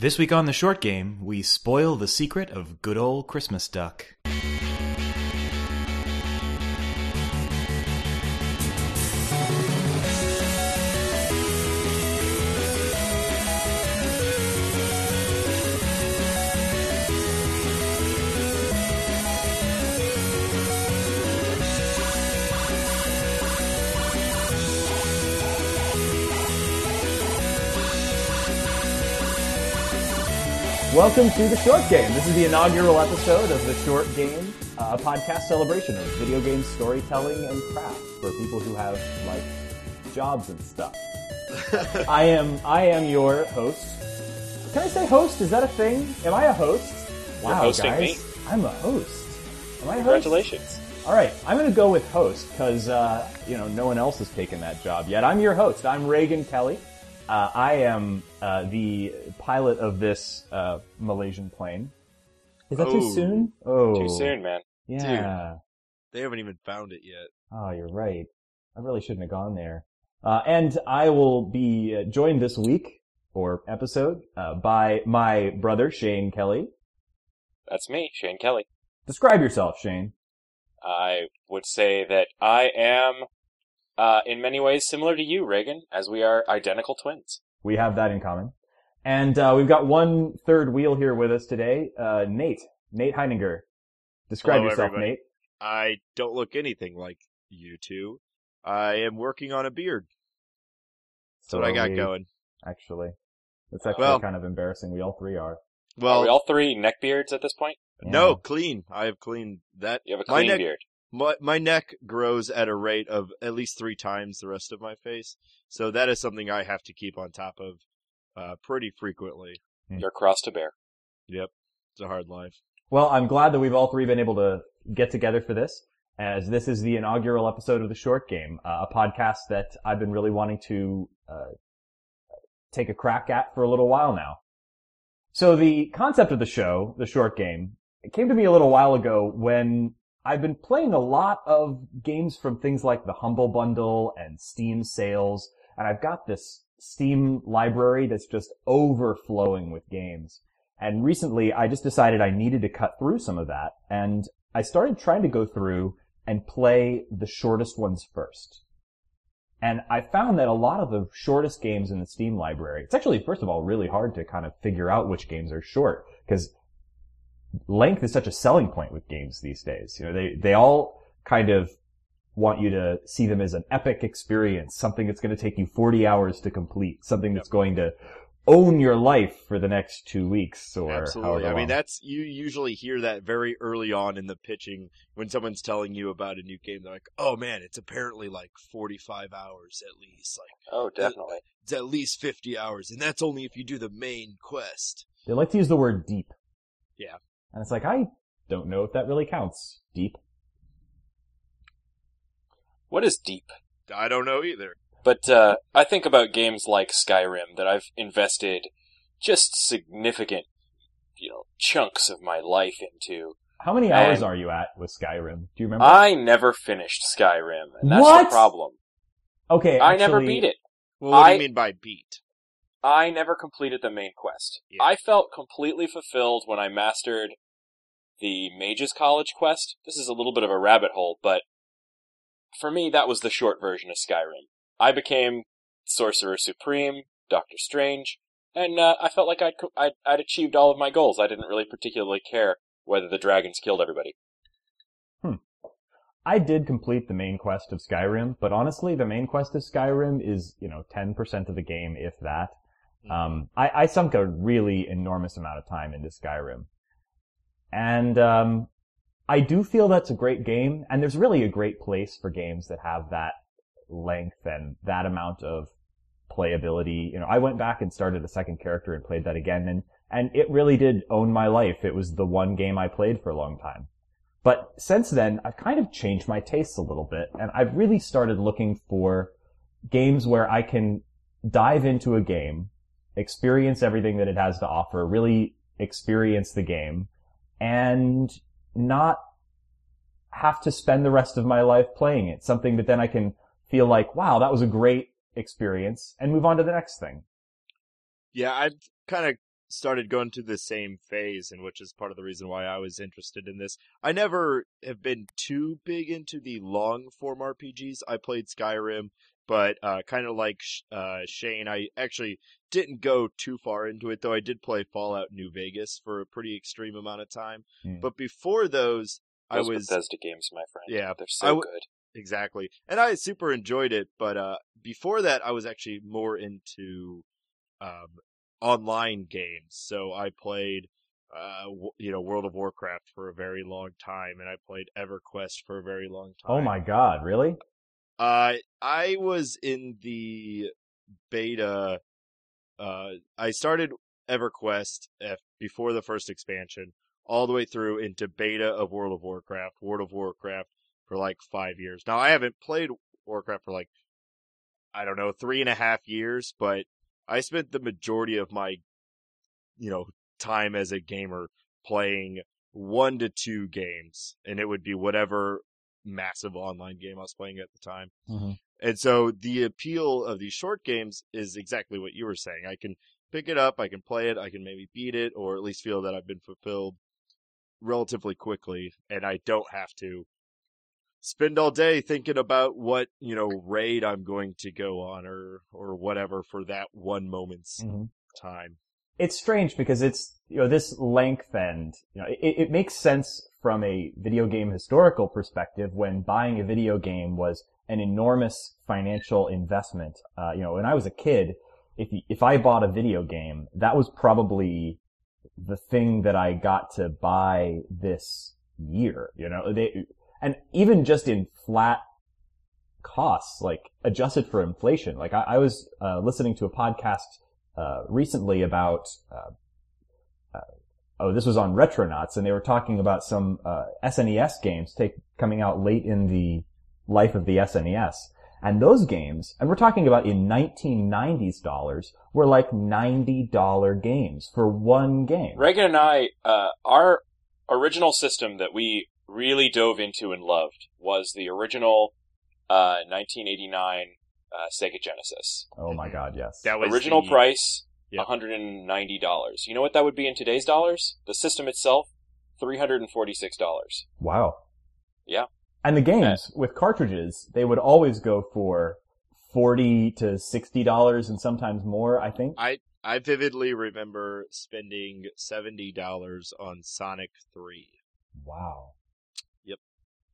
This week on the short game, we spoil the secret of good old Christmas duck. Welcome to the Short Game. This is the inaugural episode of the Short Game, a podcast celebration of video game storytelling and craft for people who have like jobs and stuff. I am I am your host. Can I say host? Is that a thing? Am I a host? You're Wow, hosting guys, me. I'm a host. Am I a host? Congratulations. All right, I'm going to go with host because uh, you know no one else has taken that job yet. I'm your host. I'm Reagan Kelly. Uh, I am uh, the pilot of this uh, Malaysian plane. Is that too Oh. soon? Oh, Too soon, man. Yeah. They haven't even found it yet. Oh, you're right. I really shouldn't have gone there. Uh, and I will be uh, joined this week or episode uh, by my brother Shane Kelly. That's me, Shane Kelly. Describe yourself, Shane. I would say that I am, uh, in many ways similar to you, Reagan, as we are identical twins. We have that in common. And uh, we've got one third wheel here with us today, uh, Nate. Nate Heininger. Describe Hello, yourself, everybody. Nate. I don't look anything like you two. I am working on a beard. That's what I got we- going. Actually, it's actually Well- kind of embarrassing. We all three are. Well, are Well, we all three neck beards at this point? no, clean. I have clean that. You have a my clean neck, beard. My, my neck grows at a rate of at least three times the rest of my face. So that is something I have to keep on top of, uh, pretty frequently. You're cross to bear. Yep. It's a hard life. Well, I'm glad that we've all three been able to get together for this, as this is the inaugural episode of the Short Game, uh, a podcast that I've been really wanting to uh, take a crack at for a little while now. So the concept of the show, the Short Game, it came to me a little while ago when I've been playing a lot of games from things like the Humble Bundle and Steam sales, and I've got this Steam library that's just overflowing with games. And recently I just decided I needed to cut through some of that. And I started trying to go through and play the shortest ones first. And I found that a lot of the shortest games in the Steam library, it's actually, first of all, really hard to kind of figure out which games are short because length is such a selling point with games these days. You know, they, they all kind of want you to see them as an epic experience, something that's going to take you 40 hours to complete, something that's going to own your life for the next two weeks or Absolutely. however I mean, that's, you usually hear that very early on in the pitching when someone's telling you about a new game. They're like, oh man, it's apparently like 45 hours at least. Like, Oh, uh, definitely. it's at least 50 hours. And that's only if you do the main quest. They like to use the word deep. Yeah. And it's like, I don't know if that really counts. Deep. What is deep? I don't know either. But, uh, I think about games like Skyrim that I've invested just significant, you know, chunks of my life into. How many hours And- are you at with Skyrim? Do you remember? I never finished Skyrim, and that's What? the problem. okay. I never beat it. Well, what do you mean by beat? I never completed the main quest. Yeah. I felt completely fulfilled when I mastered the Mage's College quest. This is a little bit of a rabbit hole, but for me, that was the short version of Skyrim. I became Sorcerer Supreme, Doctor Strange, and uh, I felt like I'd, I'd I'd achieved all of my goals. I didn't really particularly care whether the dragons killed everybody. I did complete the main quest of Skyrim, but honestly, the main quest of Skyrim is, you know, 10% of the game, if that. Um, I, I sunk a really enormous amount of time into Skyrim. And, um, I do feel that's a great game, and there's really a great place for games that have that length and that amount of playability. You know, I went back and started a second character and played that again, and, and it really did own my life. It was the one game I played for a long time. But since then, I've kind of changed my tastes a little bit, and I've really started looking for games where I can dive into a game, experience everything that it has to offer, really experience the game, and not have to spend the rest of my life playing it. Something that then I can feel like, wow, that was a great experience, and move on to the next thing. Yeah, I've kind of started going through the same phase, and which is part of the reason why I was interested in this. I never have been too big into the long form RPGs. I played Skyrim, but uh, kind of like uh, Shane, I actually didn't go too far into it, though I did play Fallout New Vegas for a pretty extreme amount of time. Hmm. But before those, I Those was Bethesda games, my friend. Yeah, they're so w- good. Exactly. And I super enjoyed it, but uh before that I was actually more into um online games. So I played uh w- you know World of Warcraft for a very long time and I played EverQuest for a very long time. Oh my god, really? Uh I was in the beta uh I started EverQuest F before the first expansion all the way through into beta of World of Warcraft, World of Warcraft for like five years. Now I haven't played Warcraft for like I don't know three and a half years, but I spent the majority of my you know time as a gamer playing one to two games, and it would be whatever massive online game I was playing at the time. Mhm. And so the appeal of these short games is exactly what you were saying. I can pick it up, I can play it, I can maybe beat it, or at least feel that I've been fulfilled relatively quickly, and I don't have to spend all day thinking about what, you know, raid I'm going to go on or, or whatever for that one moment's Mhm. time. It's strange because it's, you know, this length and, you know, it, it makes sense from a video game historical perspective when buying a video game was an enormous financial investment. Uh, you know, when I was a kid, if, if I bought a video game, that was probably the thing that I got to buy this year, you know, they, and even just in flat costs, like adjusted for inflation. Like I, I was uh, listening to a podcast uh, recently about. Uh, uh, oh, this was on Retronauts, and they were talking about some uh, SNES games take coming out late in the life of the SNES. And those games, and we're talking about in 1990s dollars, were like $90 games for one game. Reagan and I, uh, our original system that we really dove into and loved was the original uh, 1989 uh, Sega Genesis. Oh my god, yes. That was Original the- price, Yep. $190. You know what that would be in today's dollars? The system itself, $346. Wow. Yeah. And the games with cartridges, they would always go for 40 to $60 and sometimes more, I think. I I vividly remember spending seventy dollars on Sonic Three. Wow. Yep.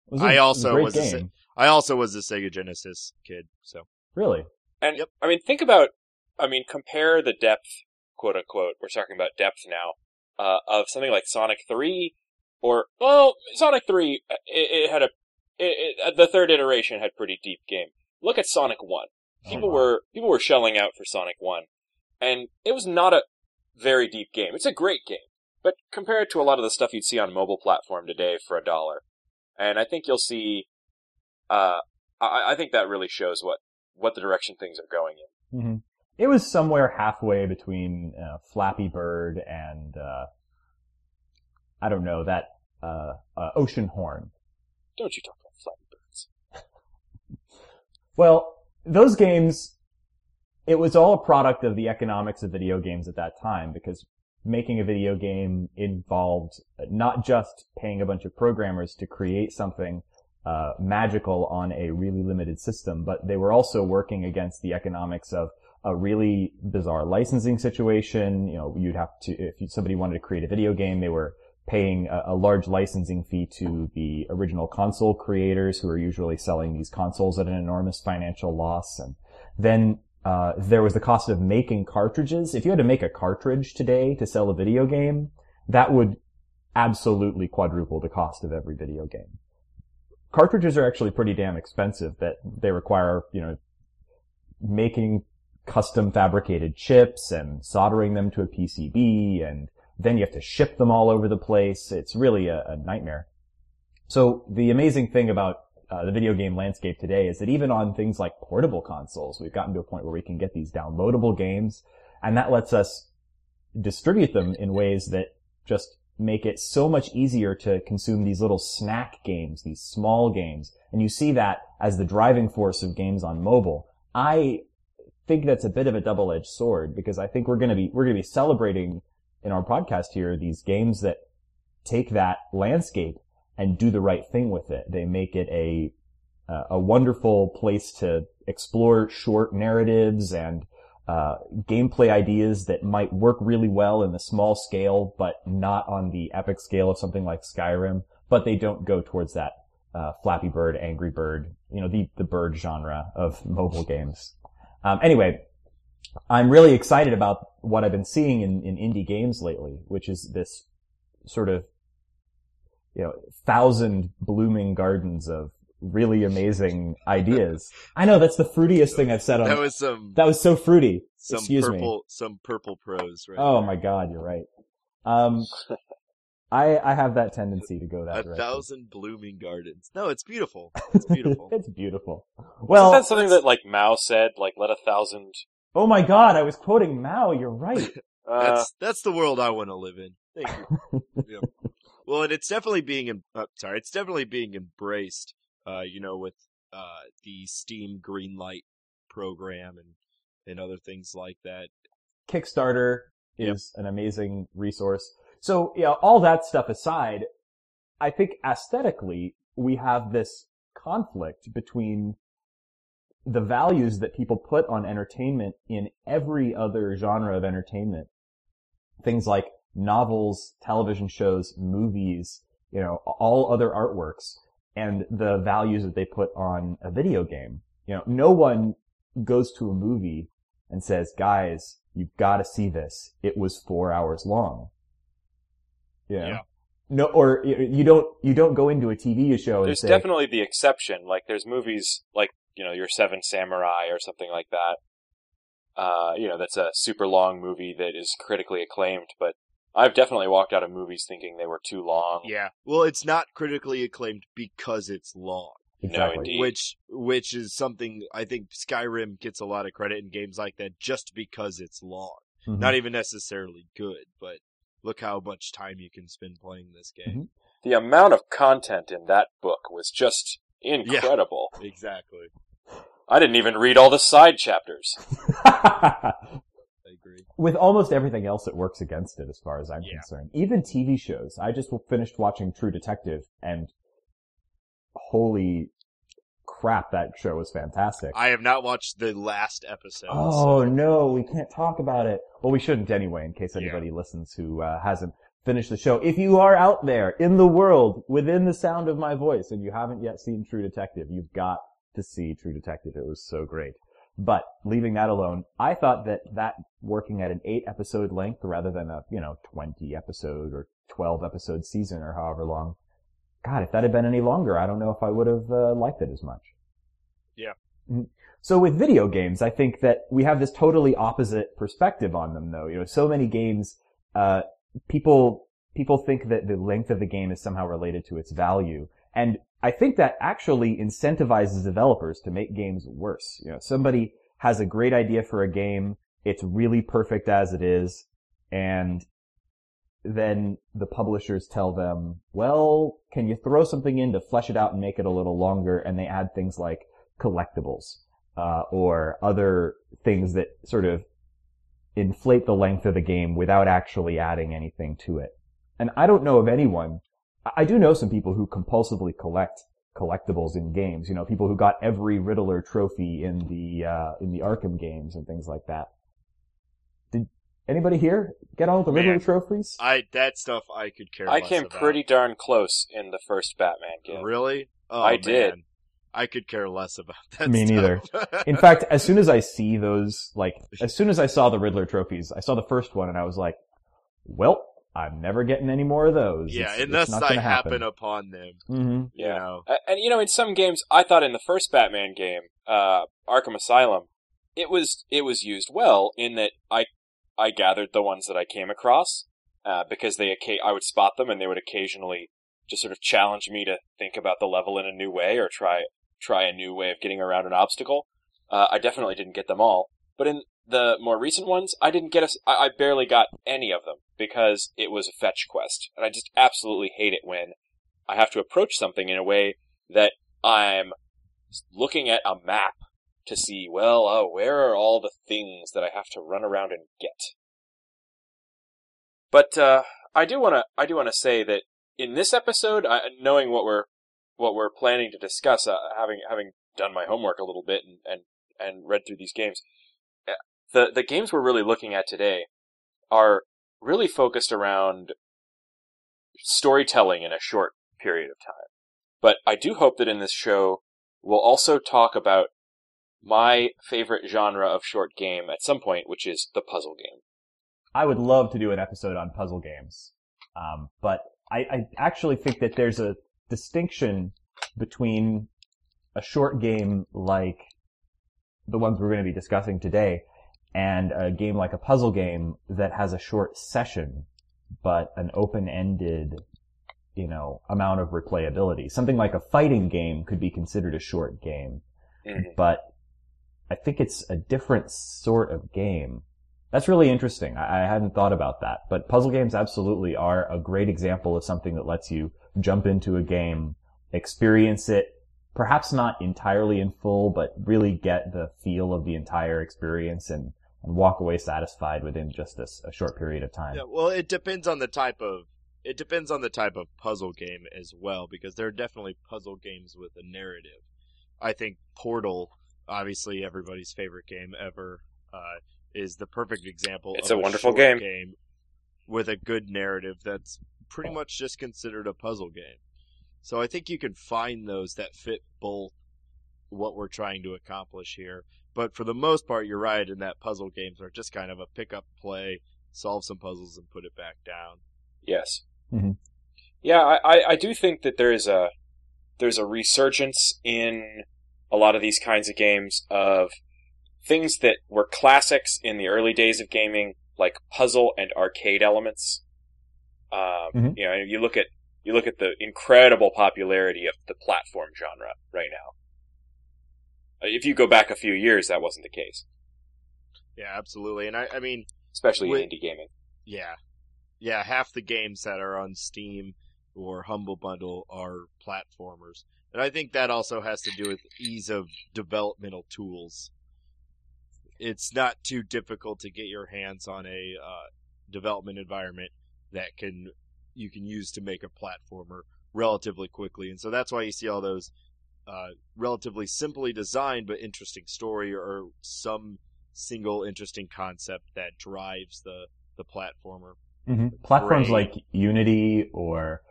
It was a- I it was a also great was a game. I also was a Sega Genesis kid, so Really? And Yep. I mean, think about, I mean, compare the depth, quote unquote. We're talking about depth now uh, of something like Sonic Three, or well, Sonic Three. uh, It, it had a, it, it, the third iteration had pretty deep game. Look at Sonic One. People Oh, wow. were people were shelling out for Sonic One, and it was not a very deep game. It's a great game, but compare it to a lot of the stuff you'd see on mobile platform today for a dollar, and I think you'll see. Uh, I, I think that really shows what what the direction things are going in. hmm It was somewhere halfway between uh, Flappy Bird and, uh, I don't know, that, uh, uh, Oceanhorn. Don't you talk about Flappy Birds? Well, those games, it was all a product of the economics of video games at that time because making a video game involved not just paying a bunch of programmers to create something uh, magical on a really limited system, but they were also working against the economics of a really bizarre licensing situation. You know, you'd have to, if somebody wanted to create a video game, they were paying a, a large licensing fee to the original console creators who are usually selling these consoles at an enormous financial loss. And then uh, there was the cost of making cartridges. If you had to make a cartridge today to sell a video game, that would absolutely quadruple the cost of every video game. Cartridges are actually pretty damn expensive that they require, you know, making custom fabricated chips and soldering them to a PCB and then you have to ship them all over the place. It's really a, a nightmare. So the amazing thing about uh, the video game landscape today is that even on things like portable consoles, we've gotten to a point where we can get these downloadable games, and that lets us distribute them in ways that just make it so much easier to consume these little snack games, these small games. And you see that as the driving force of games on mobile. I think that's a bit of a double-edged sword because I think we're going to be we're going to be celebrating in our podcast here, these games that take that landscape and do the right thing with it. They make it a a wonderful place to explore short narratives and uh, gameplay ideas that might work really well in the small scale, but not on the epic scale of something like Skyrim. But they don't go towards that uh, Flappy Bird, Angry Bird, you know, the the bird genre of mobile games. Um, anyway, I'm really excited about what I've been seeing in, in indie games lately, which is this sort of you know thousand blooming gardens of really amazing ideas. I know that's the fruitiest thing I've said on That was some that was so fruity. some Excuse me. some purple prose right Oh there. my god, you're right. Um, I I have that tendency to go that a direction. thousand blooming gardens. No, it's beautiful. It's beautiful. it's beautiful. Well, Well, Isn't that something that like Mao said? Like, let a thousand. Oh my god, I was quoting Mao. You're right. Uh, that's that's the world I want to live in. Thank you. yeah. Well, and it's definitely being em- uh, sorry, it's definitely being embraced. Uh, you know, with uh the Steam Greenlight program and and other things like that. Kickstarter Yep. is an amazing resource. So, yeah, all that stuff aside, I think aesthetically, we have this conflict between the values that people put on entertainment in every other genre of entertainment. Things like novels, television shows, movies, you know, all other artworks, and the values that they put on a video game. You know, no one goes to a movie and says, guys, you've got to see this. It was four hours long. You know? Yeah. No, or you don't, you don't go into a TV show and there's say, definitely the exception. Like, there's movies like you know your Seven Samurai or something like that. Uh, you know, that's a super long movie that is critically acclaimed, but I've definitely walked out of movies thinking they were too long. Yeah. Well, it's not critically acclaimed because it's long. exactly. indeed. Which which is something I think Skyrim gets a lot of credit in games like that just because it's long. Mhm. Not even necessarily good, but look how much time you can spend playing this game. The amount of content in that book was just incredible. Exactly. I didn't even read all the side chapters. I agree. With almost everything else, it works against it as far as I'm Yeah. concerned. Even TV shows. I just finished watching True Detective and holy crap, that show was fantastic. I have not watched the last episode. Oh so- no, we can't talk about it. Well, we shouldn't anyway, in case Yeah. anybody listens who uh, hasn't finished the show. If you are out there in the world, within the sound of my voice, and you haven't yet seen True Detective, you've got to see True Detective. It was so great. But leaving that alone, I thought that that working at an eight episode length rather than a, you know, 20 episode or 12 episode season or however long. God, if that had been any longer, I don't know if I would have uh, liked it as much. Yeah. Mhm. So with video games, I think that we have this totally opposite perspective on them though. You know, so many games, uh, people, people think that the length of the game is somehow related to its value. And I think that actually incentivizes developers to make games worse. You know, somebody has a great idea for a game. It's really perfect as it is. And then the publishers tell them, well, can you throw something in to flesh it out and make it a little longer? And they add things like collectibles, uh, or other things that sort of inflate the length of the game without actually adding anything to it. And I don't know of anyone, I- I do know some people who compulsively collect collectibles in games, you know, people who got every Riddler trophy in the, uh, in the Arkham games and things like that. Did anybody here get all the Riddler trophies? I that stuff I could care. I less came about. pretty darn close in the first Batman game. Really? Oh, I man. did. I could care less about that. Me neither. stuff. In fact, as soon as I see those, like, as soon as I saw the Riddler trophies, I saw the first one and I was like, well, I'm never getting any more of those. yeah, It's- it's unless not I gonna happen upon them. hmm Yeah. You know. And you know, in some games, I thought in the first Batman game, uh, Arkham Asylum, it was it was used well in that I I gathered the ones that I came across uh, because they occa- I would spot them and they would occasionally just sort of challenge me to think about the level in a new way or try try a new way of getting around an obstacle. Uh, I definitely didn't get them all, but in the more recent ones, I didn't get a I I barely got any of them because it was a fetch quest, and I just absolutely hate it when I have to approach something in a way that I'm looking at a map to see, well, oh, where are all the things that I have to run around and get? But uh, I do want to I do want to say that in this episode, I, knowing what we're what we're planning to discuss, uh, having having done my homework a little bit and, and and read through these games, the the games we're really looking at today are really focused around storytelling in a short period of time. But I do hope that in this show we'll also talk about my favorite genre of short game at some point, which is the puzzle game. I would love to do an episode on puzzle games, um, but I, I actually think that there's a distinction between a short game like the ones we're going to be discussing today and a game like a puzzle game that has a short session but an open-ended you know amount of replayability. Something like a fighting game could be considered a short game Mhm. but i think it's a different sort of game. That's really interesting. I, I hadn't thought about that but puzzle games absolutely are a great example of something that lets you jump into a game experience it perhaps not entirely in full, but really get the feel of the entire experience and, and walk away satisfied within just this, a short period of time. Yeah, well, it depends on the type of it depends on the type of puzzle game as well, because there are definitely puzzle games with a narrative. I think Portal, obviously everybody's favorite game ever, uh, is the perfect example. It's of a wonderful short game. with a good narrative that's pretty much just considered a puzzle game. So I think you can find those that fit both what we're trying to accomplish here. But for the most part, you're right in that puzzle games are just kind of a pick up play, solve some puzzles and put it back down. Yes. Mm-hmm. Yeah, I, I, I do think that there is a there's a resurgence in a lot of these kinds of games of things that were classics in the early days of gaming, like puzzle and arcade elements. Um, Mhm. You know, you look at you look at the incredible popularity of the platform genre right now. If you go back a few years, that wasn't the case, Yeah, absolutely. And I, I mean, especially Wait. in indie gaming. yeah, yeah, half the games that are on Steam or Humble Bundle are platformers. And I think that also has to do with ease of developmental tools. It's not too difficult to get your hands on a uh, development environment that can you can use to make a platformer relatively quickly, and so that's why you see all those uh, relatively simply designed but interesting story or some single interesting concept that drives the the platformer. hmm Platforms like Unity or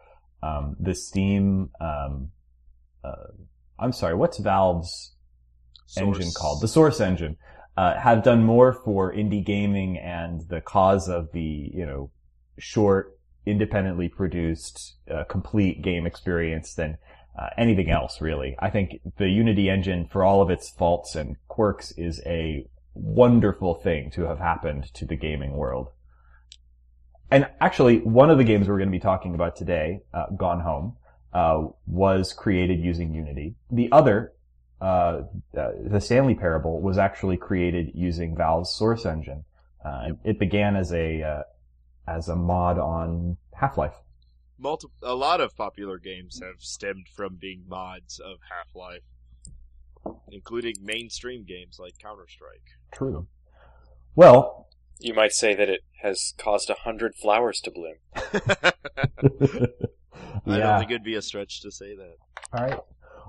um, the Steam. Um, uh, I'm sorry, what's Valve's engine called? The Source engine. Uh, have done more for indie gaming and the cause of the you know short, independently produced, uh, complete game experience than uh, anything else. Really, I think the Unity engine, for all of its faults and quirks, is a wonderful thing to have happened to the gaming world. And actually, one of the games we're going to be talking about today, uh, Gone Home, uh, was created using Unity. The other, uh, uh, the Stanley Parable, was actually created using Valve's Source Engine. Uh, it began as a as a mod on Half-Life. Multi- a lot of popular games have stemmed from being mods of Half-Life, including mainstream games like Counter-Strike. True. Well, You might say that it has caused a hundred flowers to bloom. I don't think it'd be a stretch to say that. All right.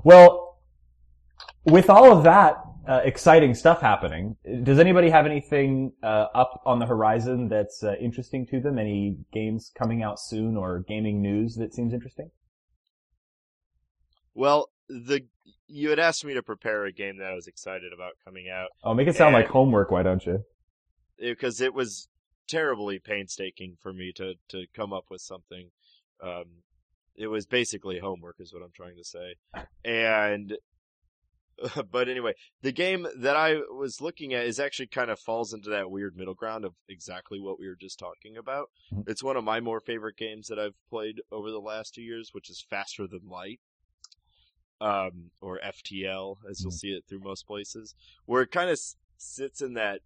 Well, with all of that uh, exciting stuff happening, does anybody have anything uh, up on the horizon that's uh, interesting to them? Any games coming out soon or gaming news that seems interesting? Well, the you had asked me to prepare a game that I was excited about coming out Oh, make it sound like homework, why don't you? because it was terribly painstaking for me to to come up with something. Um, it was basically homework, is what I'm trying to say. And but anyway, the game that I was looking at is actually kind of falls into that weird middle ground of exactly what we were just talking about. Mhm. It's one of my more favorite games that I've played over the last two years, which is Faster Than Light. Um, or FTL, as you'll Mhm. see it through most places, where it kind of s- sits in that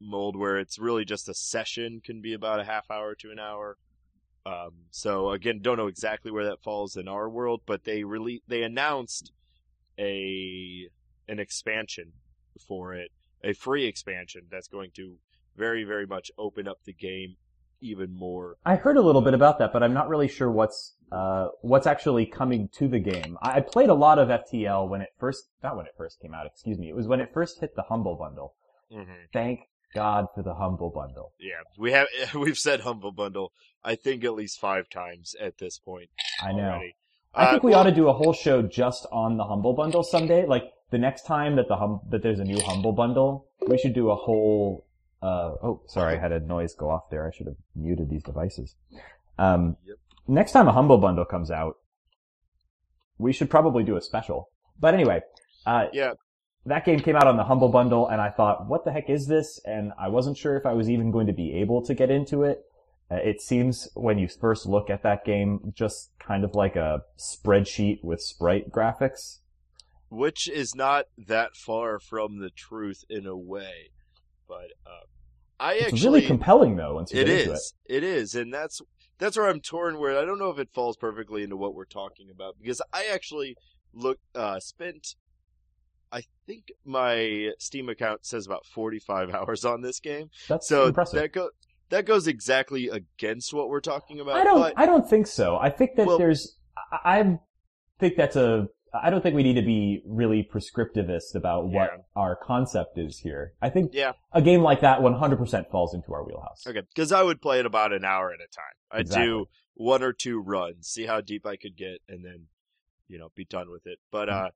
mold where it's really just a session can be about a half hour to an hour. Um, so again, don't know exactly where that falls in our world, but they really they announced a an expansion for it, a free expansion that's going to very very much open up the game even more. I heard a little bit about that, but I'm not really sure what's uh, what's actually coming to the game. I, I played a lot of FTL when it first, not when it first came out, excuse me. It was when it first hit the Humble Bundle. Mm-hmm. Thank God for the Humble Bundle. Yeah, we have we've said humble bundle. I think at least five times at this point. I know. Already. I Uh, think we well, ought to do a whole show just on the Humble Bundle someday. Like the next time that the hum- that there's a new Humble Bundle, we should do a whole. Uh, oh, sorry, I had a noise go off there. I should have muted these devices. Um, Yep. next time a Humble Bundle comes out, we should probably do a special. But anyway, uh, Yeah. that game came out on the Humble Bundle, and I thought, what the heck is this? And I wasn't sure if I was even going to be able to get into it. Uh, it seems when you first look at that game, just kind of like a spreadsheet with sprite graphics. which is not that far from the truth in a way, but uh, I It's actually really compelling though once you It get into it. is. It is, and that's that's where I'm torn. Where I don't know if it falls perfectly into what we're talking about because I actually look uh spent. I think my Steam account says about 45 hours on this game, That's so impressive. that go that goes exactly against what we're talking about. I don't. but I don't think so. I think that Well- there's. I, I think that's a. I don't think we need to be really prescriptivist about what Yeah. our concept is here. I think Yeah. a game like that 100% falls into our wheelhouse. okay, because I would play it about an hour at a time. I'd Exactly. do one or two runs, see how deep I could get, and then you know be done with it. But Mm-hmm. uh,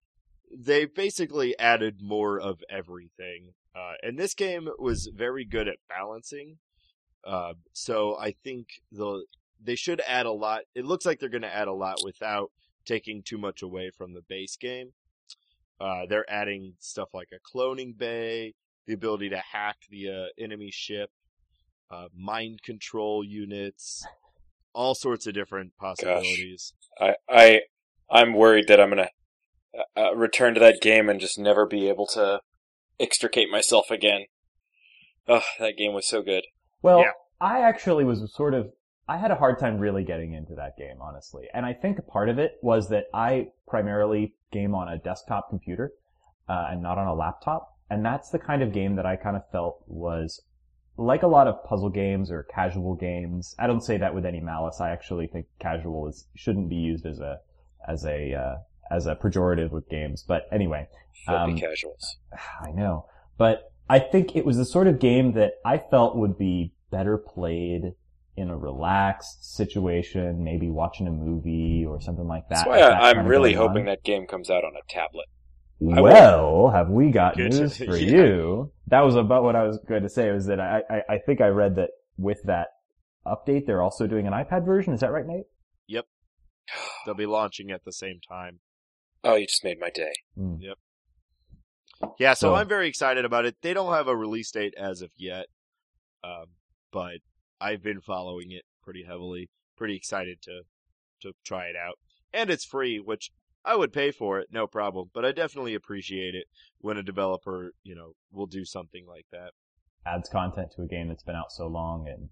they basically added more of everything, uh, and this game was very good at balancing. Uh, so I think the they should add a lot. It looks like they're going to add a lot without taking too much away from the base game. Uh, they're adding stuff like a cloning bay, the ability to hack the uh, enemy ship, uh, mind control units, all sorts of different possibilities. I, I, I'm worried that I'm gonna uh, uh, return to that game and just never be able to extricate myself again. Oh, that game was so good. Well, Yeah. I actually was sort of, I had a hard time really getting into that game, honestly. And I think a part of it was that I primarily game on a desktop computer, uh, and not on a laptop. And that's the kind of game that I kind of felt was like a lot of puzzle games or casual games. I don't say that with any malice. I actually think casual is, shouldn't be used as a, as a, uh, as a pejorative with games. But anyway, Um, casuals. I know, but I think it was the sort of game that I felt would be better played in a relaxed situation, maybe watching a movie or something like that. That's why that I, I'm really going on. hoping that game comes out on a tablet. I will- Well, have we got Good. news for Yeah. you? That was about what I was going to say. Was that I, I I think I read that with that update, they're also doing an iPad version. Is that right, Nate? Yep. They'll be launching at the same time. Oh, you just made my day. Mm. Yeah, so So- I'm very excited about it. They don't have a release date as of yet, um, but I've been following it pretty heavily. Pretty excited to to try it out, and it's free, which I would pay for it, no problem. But I definitely appreciate it when a developer, you know, will do something like that. Adds content to a game that's been out so long and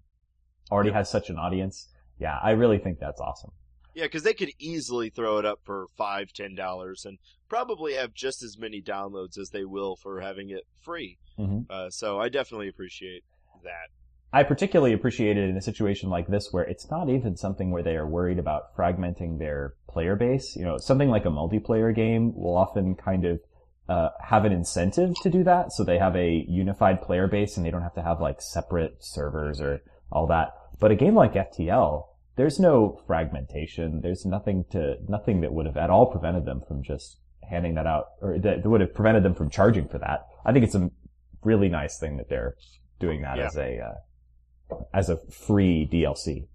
already has such an audience. Yeah, I really think that's awesome. Yeah, because they could easily throw it up for five, ten dollars, and probably have just as many downloads as they will for having it free. Mhm. Uh, so I definitely appreciate that. I particularly appreciate it in a situation like this where it's not even something where they are worried about fragmenting their player base. You know, something like a multiplayer game will often kind of uh, have an incentive to do that, so they have a unified player base and they don't have to have like separate servers or all that. But a game like FTL, there's no fragmentation. There's nothing to nothing that would have at all prevented them from just handing that out, or that that would have prevented them from charging for that. I think it's a really nice thing that they're doing that Yeah. as a uh, as a free DLC.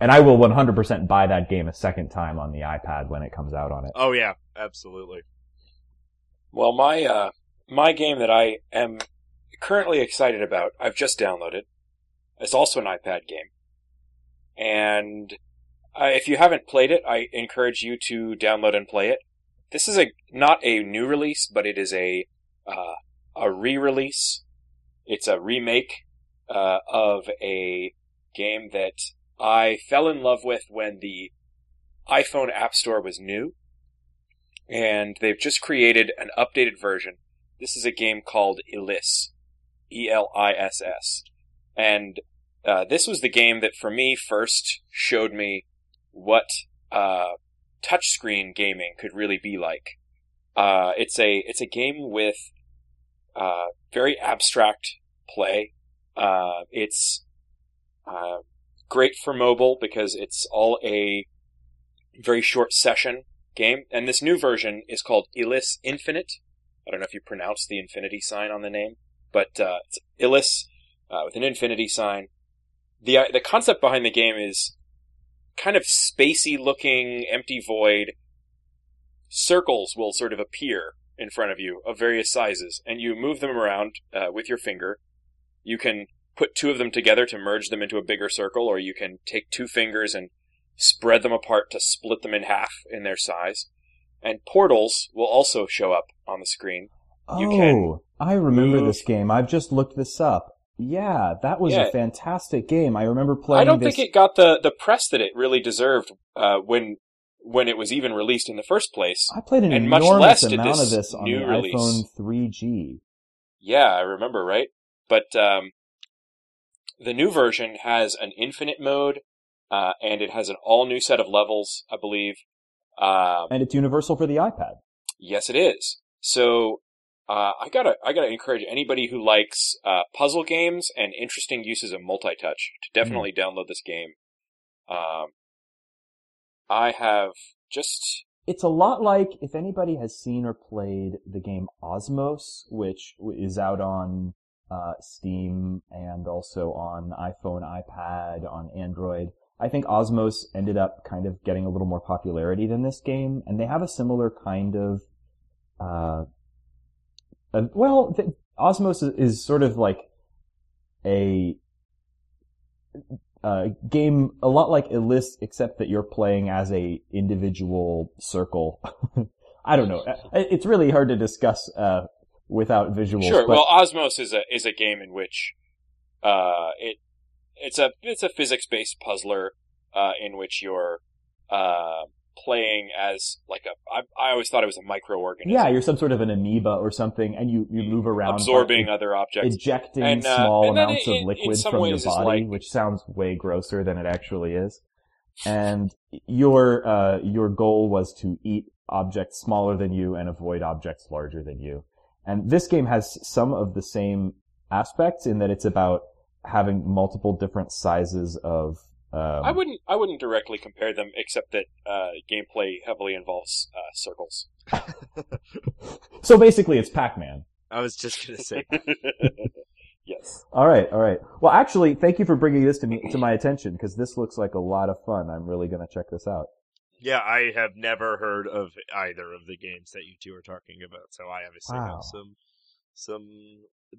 And I will 100% buy that game a second time on the iPad when it comes out on it. Oh yeah, absolutely. Well, my uh, my game that I am currently excited about, I've just downloaded. It's also an iPad game, and uh, if you haven't played it, I encourage you to download and play it. This is a not a new release, but it is a uh, a re-release. It's a remake uh, of a game that I fell in love with when the iPhone App Store was new and they've just created an updated version. This is a game called Eliss, E L I S S, and uh, this was the game that for me first showed me what uh, touchscreen gaming could really be like. Uh, it's a it's a game with uh, very abstract play. Uh, it's uh, great for mobile because it's all a very short session game. And this new version is called Eliss Infinite. I don't know if you pronounce the infinity sign on the name, but uh, it's Eliss uh, with an infinity sign. The uh, The concept behind the game is kind of spacey looking, empty void. Circles will sort of appear in front of you of various sizes, and you move them around uh, with your finger. You can put two of them together to merge them into a bigger circle, or you can take two fingers and spread them apart to split them in half in their size. And portals will also show up on the screen. You oh, can I remember move- this game. I've just looked this up. Yeah, that was Yeah. a fantastic game. I remember playing I don't this. think it got the, the press that it really deserved uh, when when it was even released in the first place. I played an and much enormous less did amount this of this on new the release. iPhone 3G. Yeah, I remember, right? But um, the new version has an infinite mode, uh, and it has an all new set of levels, I believe. Um, And it's universal for the iPad. yes, it is. So uh, I gotta I gotta encourage anybody who likes uh, puzzle games and interesting uses of multi touch to definitely download this game. Um, I have just It's a lot like if anybody has seen or played the game Osmos, which is out on uh, Steam and also on iPhone, iPad, on Android. I think Osmos ended up kind of getting a little more popularity than this game, and they have a similar kind of, uh, uh, well, th- Osmos is, is sort of like a uh, game a lot like Illist, except that you're playing as a individual circle. I don't know. It's really hard to discuss uh, without visuals. Sure. but Well, Osmos is a is a game in which uh, it it's a it's a physics based puzzler uh, in which you're uh, playing as like a I, I always thought it was a microorganism. yeah, you're some sort of an amoeba or something, and you, you move around, absorbing other objects. ejecting And, uh, small and amounts in- of liquid from your body, like- which sounds way grosser than it actually is. And your uh, your goal was to eat objects smaller than you and avoid objects larger than you. And this game has some of the same aspects in that it's about having multiple different sizes of. Um, I wouldn't I wouldn't directly compare them, except that uh, gameplay heavily involves uh, circles. so basically, it's Pac-Man. I was just gonna say. yes. All right, all right. Well, actually, thank you for bringing this to me to my attention because this looks like a lot of fun. I'm really going to check this out. Yeah, I have never heard of either of the games that you two are talking about, so I obviously Wow. have some some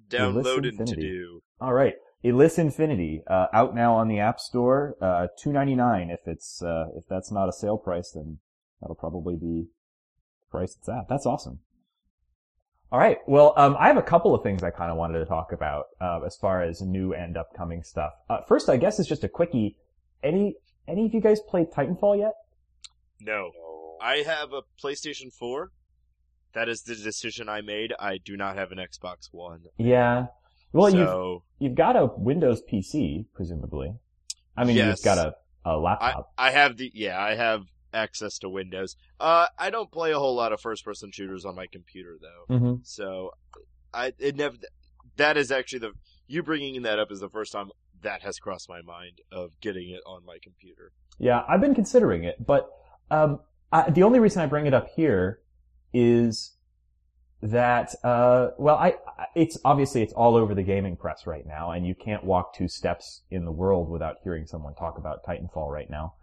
downloading to do. All right, Eliss Infinity uh, out now on the App Store. Uh, Two ninety nine. If it's uh, if that's not a sale price, then that'll probably be the price it's at. That's awesome. All right. Well, um, I have a couple of things I kind of wanted to talk about uh, as far as new and upcoming stuff. Uh, first, I guess is just a quickie. Any any of you guys played Titanfall yet? No, No. I have a PlayStation 4. That is the decision I made. I do not have an Xbox One. Yeah. Well, you've you've got a Windows PC, presumably. I mean, Yes. you've got a laptop. I have the yeah I have access to Windows. Uh, I don't play a whole lot of first person shooters on my computer though. mm-hmm. So I it never that is actually the you bringing that up is the first time that has crossed my mind of getting it on my computer. Yeah, I've been considering it, but um, I, the only reason I bring it up here is that uh, well, I it's obviously it's all over the gaming press right now, and you can't walk two steps in the world without hearing someone talk about Titanfall right now.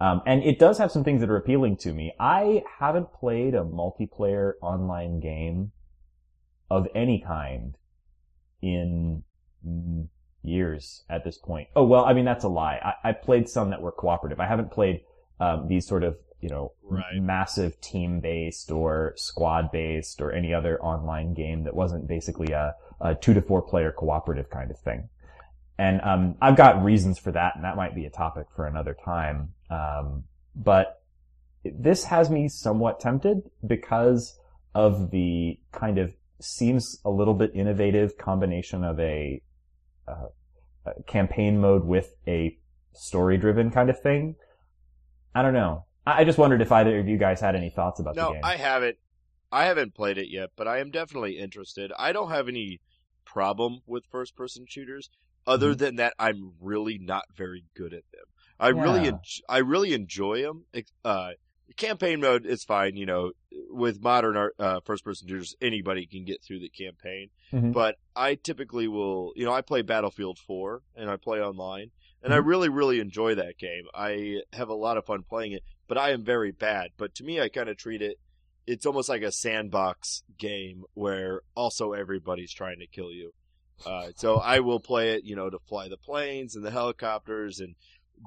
Um, and it does have some things that are appealing to me. I haven't played a multiplayer online game of any kind in years at this point. Oh well, I mean that's a lie. I, I played some that were cooperative. I haven't played um, these sort of you know Right. massive team based or squad based or any other online game that wasn't basically a, a two to four player cooperative kind of thing. And um, I've got reasons for that, and that might be a topic for another time. Um, but this has me somewhat tempted because of the kind of seems a little bit innovative combination of a uh, uh, campaign mode with a story driven kind of thing. I don't know. I, I just wondered if either of you guys had any thoughts about the No, game. I haven't. I haven't played it yet, but I am definitely interested. I don't have any problem with first person shooters other Mhm. than that I'm really not very good at them. I really en- I really enjoy them. Uh campaign mode is fine, you know, with modern art- uh first person shooters anybody can get through the campaign. Mhm. But I typically will, you know, I play Battlefield 4 and I play online and I Mhm. really really enjoy that game. I have a lot of fun playing it, but I am very bad. But to me I kind of treat it it's almost like a sandbox game where also everybody's trying to kill you. Uh, so I will play it, you know, to fly the planes and the helicopters, and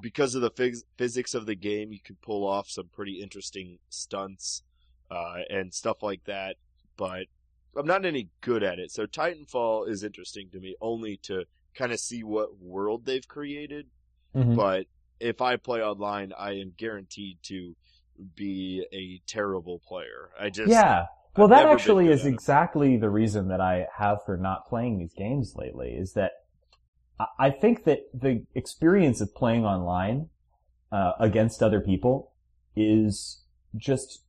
because of the phys- physics of the game, you can pull off some pretty interesting stunts uh, and stuff like that. But I'm not any good at it. So Titanfall is interesting to me only to kind of see what world they've created. Mhm. But if I play online, I am guaranteed to be a terrible player. I just yeah. Well, I've that actually is exactly the reason that I have for not playing these games lately. Is that I- I think that the experience of playing online uh, against other people is just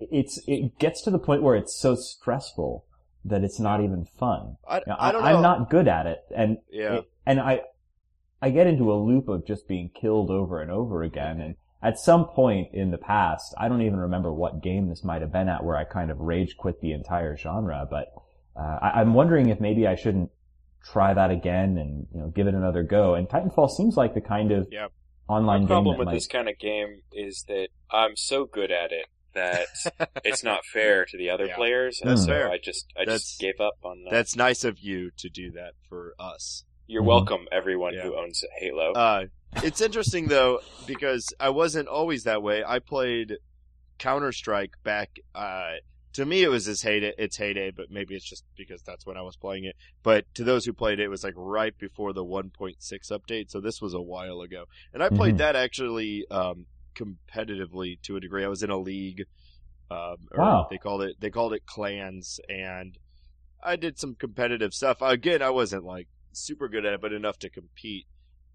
it's it gets to the point where it's so stressful that it's not even fun. I, Now, I don't know. am not good at it, and Yeah. it- and I I get into a loop of just being killed over and over again. And at some point in the past, I don't even remember what game this might have been at, where I kind of rage quit the entire genre. But uh, I, I'm wondering if maybe I shouldn't try that again and you know give it another go. And Titanfall seems like the kind of Yep. online My game problem that with might. this kind of game is that I'm so good at it that it's not fair to the other Yeah, players, and that's so fair. I just I That's- just gave up on that. That's nice of you to do that for us. You're Mhm. welcome, everyone Yeah. who owns Halo. Uh, it's interesting though because I wasn't always that way. I played Counter Strike back. Uh, to me, it was its heyday. Its heyday, but maybe it's just because that's when I was playing it. But to those who played it, it was like right before the 1.6 update. So this was a while ago, and I played Mhm. that actually um, competitively to a degree. I was in a league. Um, or Wow. They called it. They called it clans, and I did some competitive stuff. Again, I wasn't like super good at it, but enough to compete.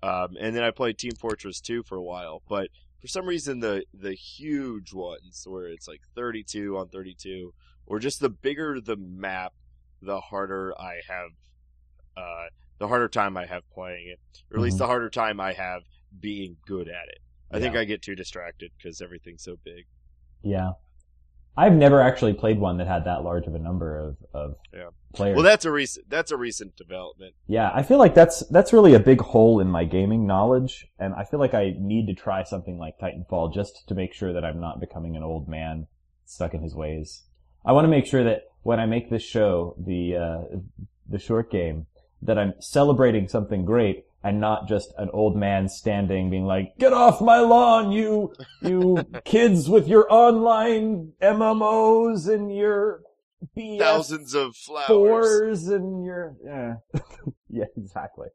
Um, and then I played Team Fortress 2 for a while, but for some reason the the huge ones where it's like 32 on 32, or just the bigger the map, the harder I have, uh, the harder time I have playing it, or at least Mhm. the harder time I have being good at it. I think I get too distracted because everything's so big. yeah, I've never actually played one that had that large of a number of of Yeah. players. Well, that's a recent that's a recent development. Yeah, I feel like that's that's really a big hole in my gaming knowledge, and I feel like I need to try something like Titanfall just to make sure that I'm not becoming an old man stuck in his ways. I want to make sure that when I make this show, the uh, the short game, that I'm celebrating something great and not just an old man standing being like, "Get off my lawn, you you kids with your online MMOs and your BS Thousands of flowers. fours and your yeah yeah exactly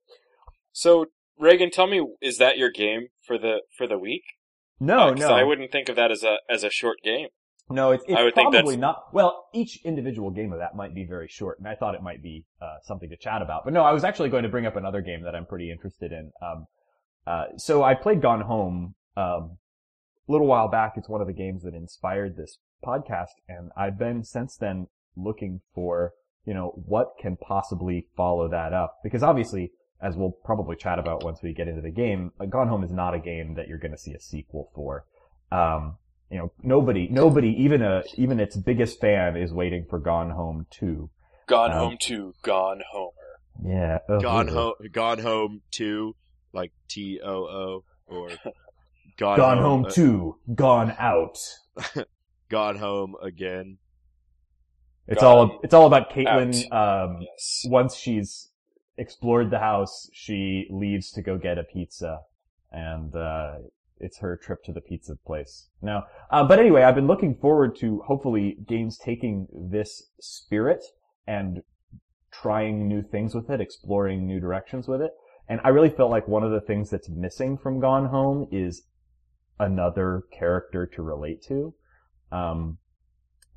so Reagan, tell me, is that your game for the for the week? no Uh, 'cause no I wouldn't think of that as a as a short game. No it's, it's probably not well each individual game of that might be very short and i thought it might be uh, something to chat about but no i was actually going to bring up another game that i'm pretty interested in um, uh, so i played gone home um, a little while back it's one of the games that inspired this podcast and i've been since then looking for you know what can possibly follow that up because obviously as we'll probably chat about once we get into the game, uh, Gone Home is not a game that you're going to see a sequel for. Um, you know, nobody, nobody, even a, even its biggest fan is waiting for Gone Home 2. Gone Um, Home to Gone Homer. Yeah. ugh, Gone home, gone home to like T O O or gone, Gone Home uh, 2. Gone Out. gone home again. It's Gone all, it's all about Kaitlin, Out. um, Yes. once she's explored the house, she leaves to go get a pizza, and uh, it's her trip to the pizza place. Now, uh, but anyway, I've been looking forward to hopefully games taking this spirit and trying new things with it, exploring new directions with it. And I really felt like one of the things that's missing from Gone Home is another character to relate to. Um,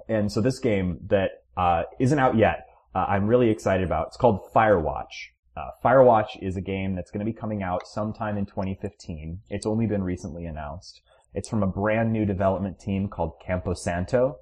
and so this game that uh, isn't out yet, uh, I'm really excited about. It's called Firewatch, Uh, Firewatch is a game that's going to be coming out sometime in 2015. It's only been recently announced. It's from a brand new development team called Camposanto.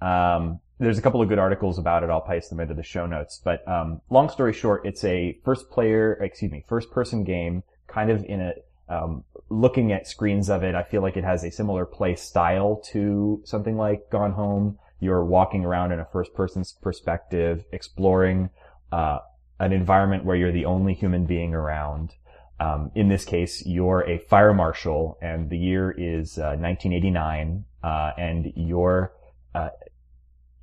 Um, there's a couple of good articles about it. I'll paste them into the show notes. But um, long story short, it's a first player, excuse me, first person game, kind of in a um, looking at screens of it. I feel like it has a similar play style to something like Gone Home. You're walking around in a first person perspective, exploring uh, an environment where you're the only human being around. Um, in this case, you're a fire marshal, and the year is uh, 1989, uh, and you're uh,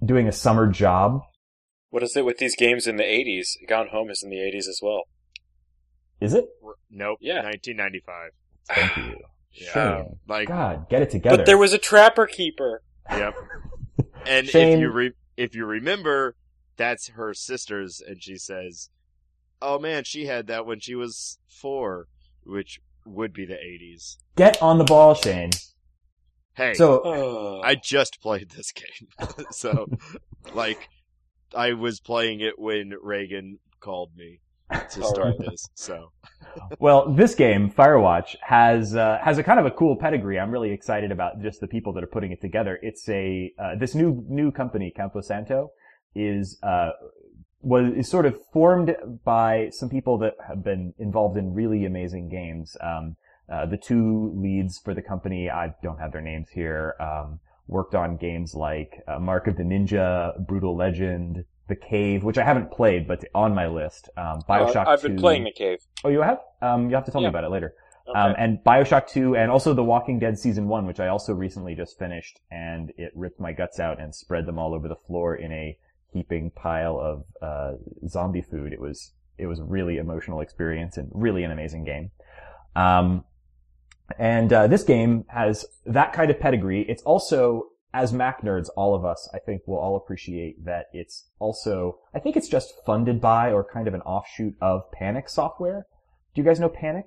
doing a summer job. What is it with these games in the 80s? Gone Home is in the 80s as well. Is it? Nope. Yeah. 1995. Thank you. Yeah. Shame. Like, God, get it together. But there was a Trapper Keeper. yep. And if you re- if you remember, that's her sister's, and she says, "Oh man, she had that when she was four, which would be the 80s." Get on the ball, Shane. Hey, So, Oh. I just played this game, so like, I was playing it when Reagan called me to start this. So well, this game, Firewatch, has uh, has a kind of a cool pedigree. I'm really excited about just the people that are putting it together. It's a uh, this new new company, Camposanto, is uh, was is sort of formed by some people that have been involved in really amazing games. Um, uh, the two leads for the company, I don't have their names here, um, worked on games like uh, Mark of the Ninja, Brutal Legend, The Cave, which I haven't played, but on my list. Um, Bioshock. Uh, I've been 2. playing The Cave. Oh, you have? Um, you have to tell me about it later. Okay. Um, and Bioshock 2 and also The Walking Dead Season 1, which I also recently just finished and it ripped my guts out and spread them all over the floor in a heaping pile of, uh, zombie food. It was, it was a really emotional experience and really an amazing game. Um, and, uh, this game has that kind of pedigree. It's also, as Mac nerds, all of us, I think will all appreciate that it's also, I think it's just funded by or kind of an offshoot of Panic software. Do you guys know Panic?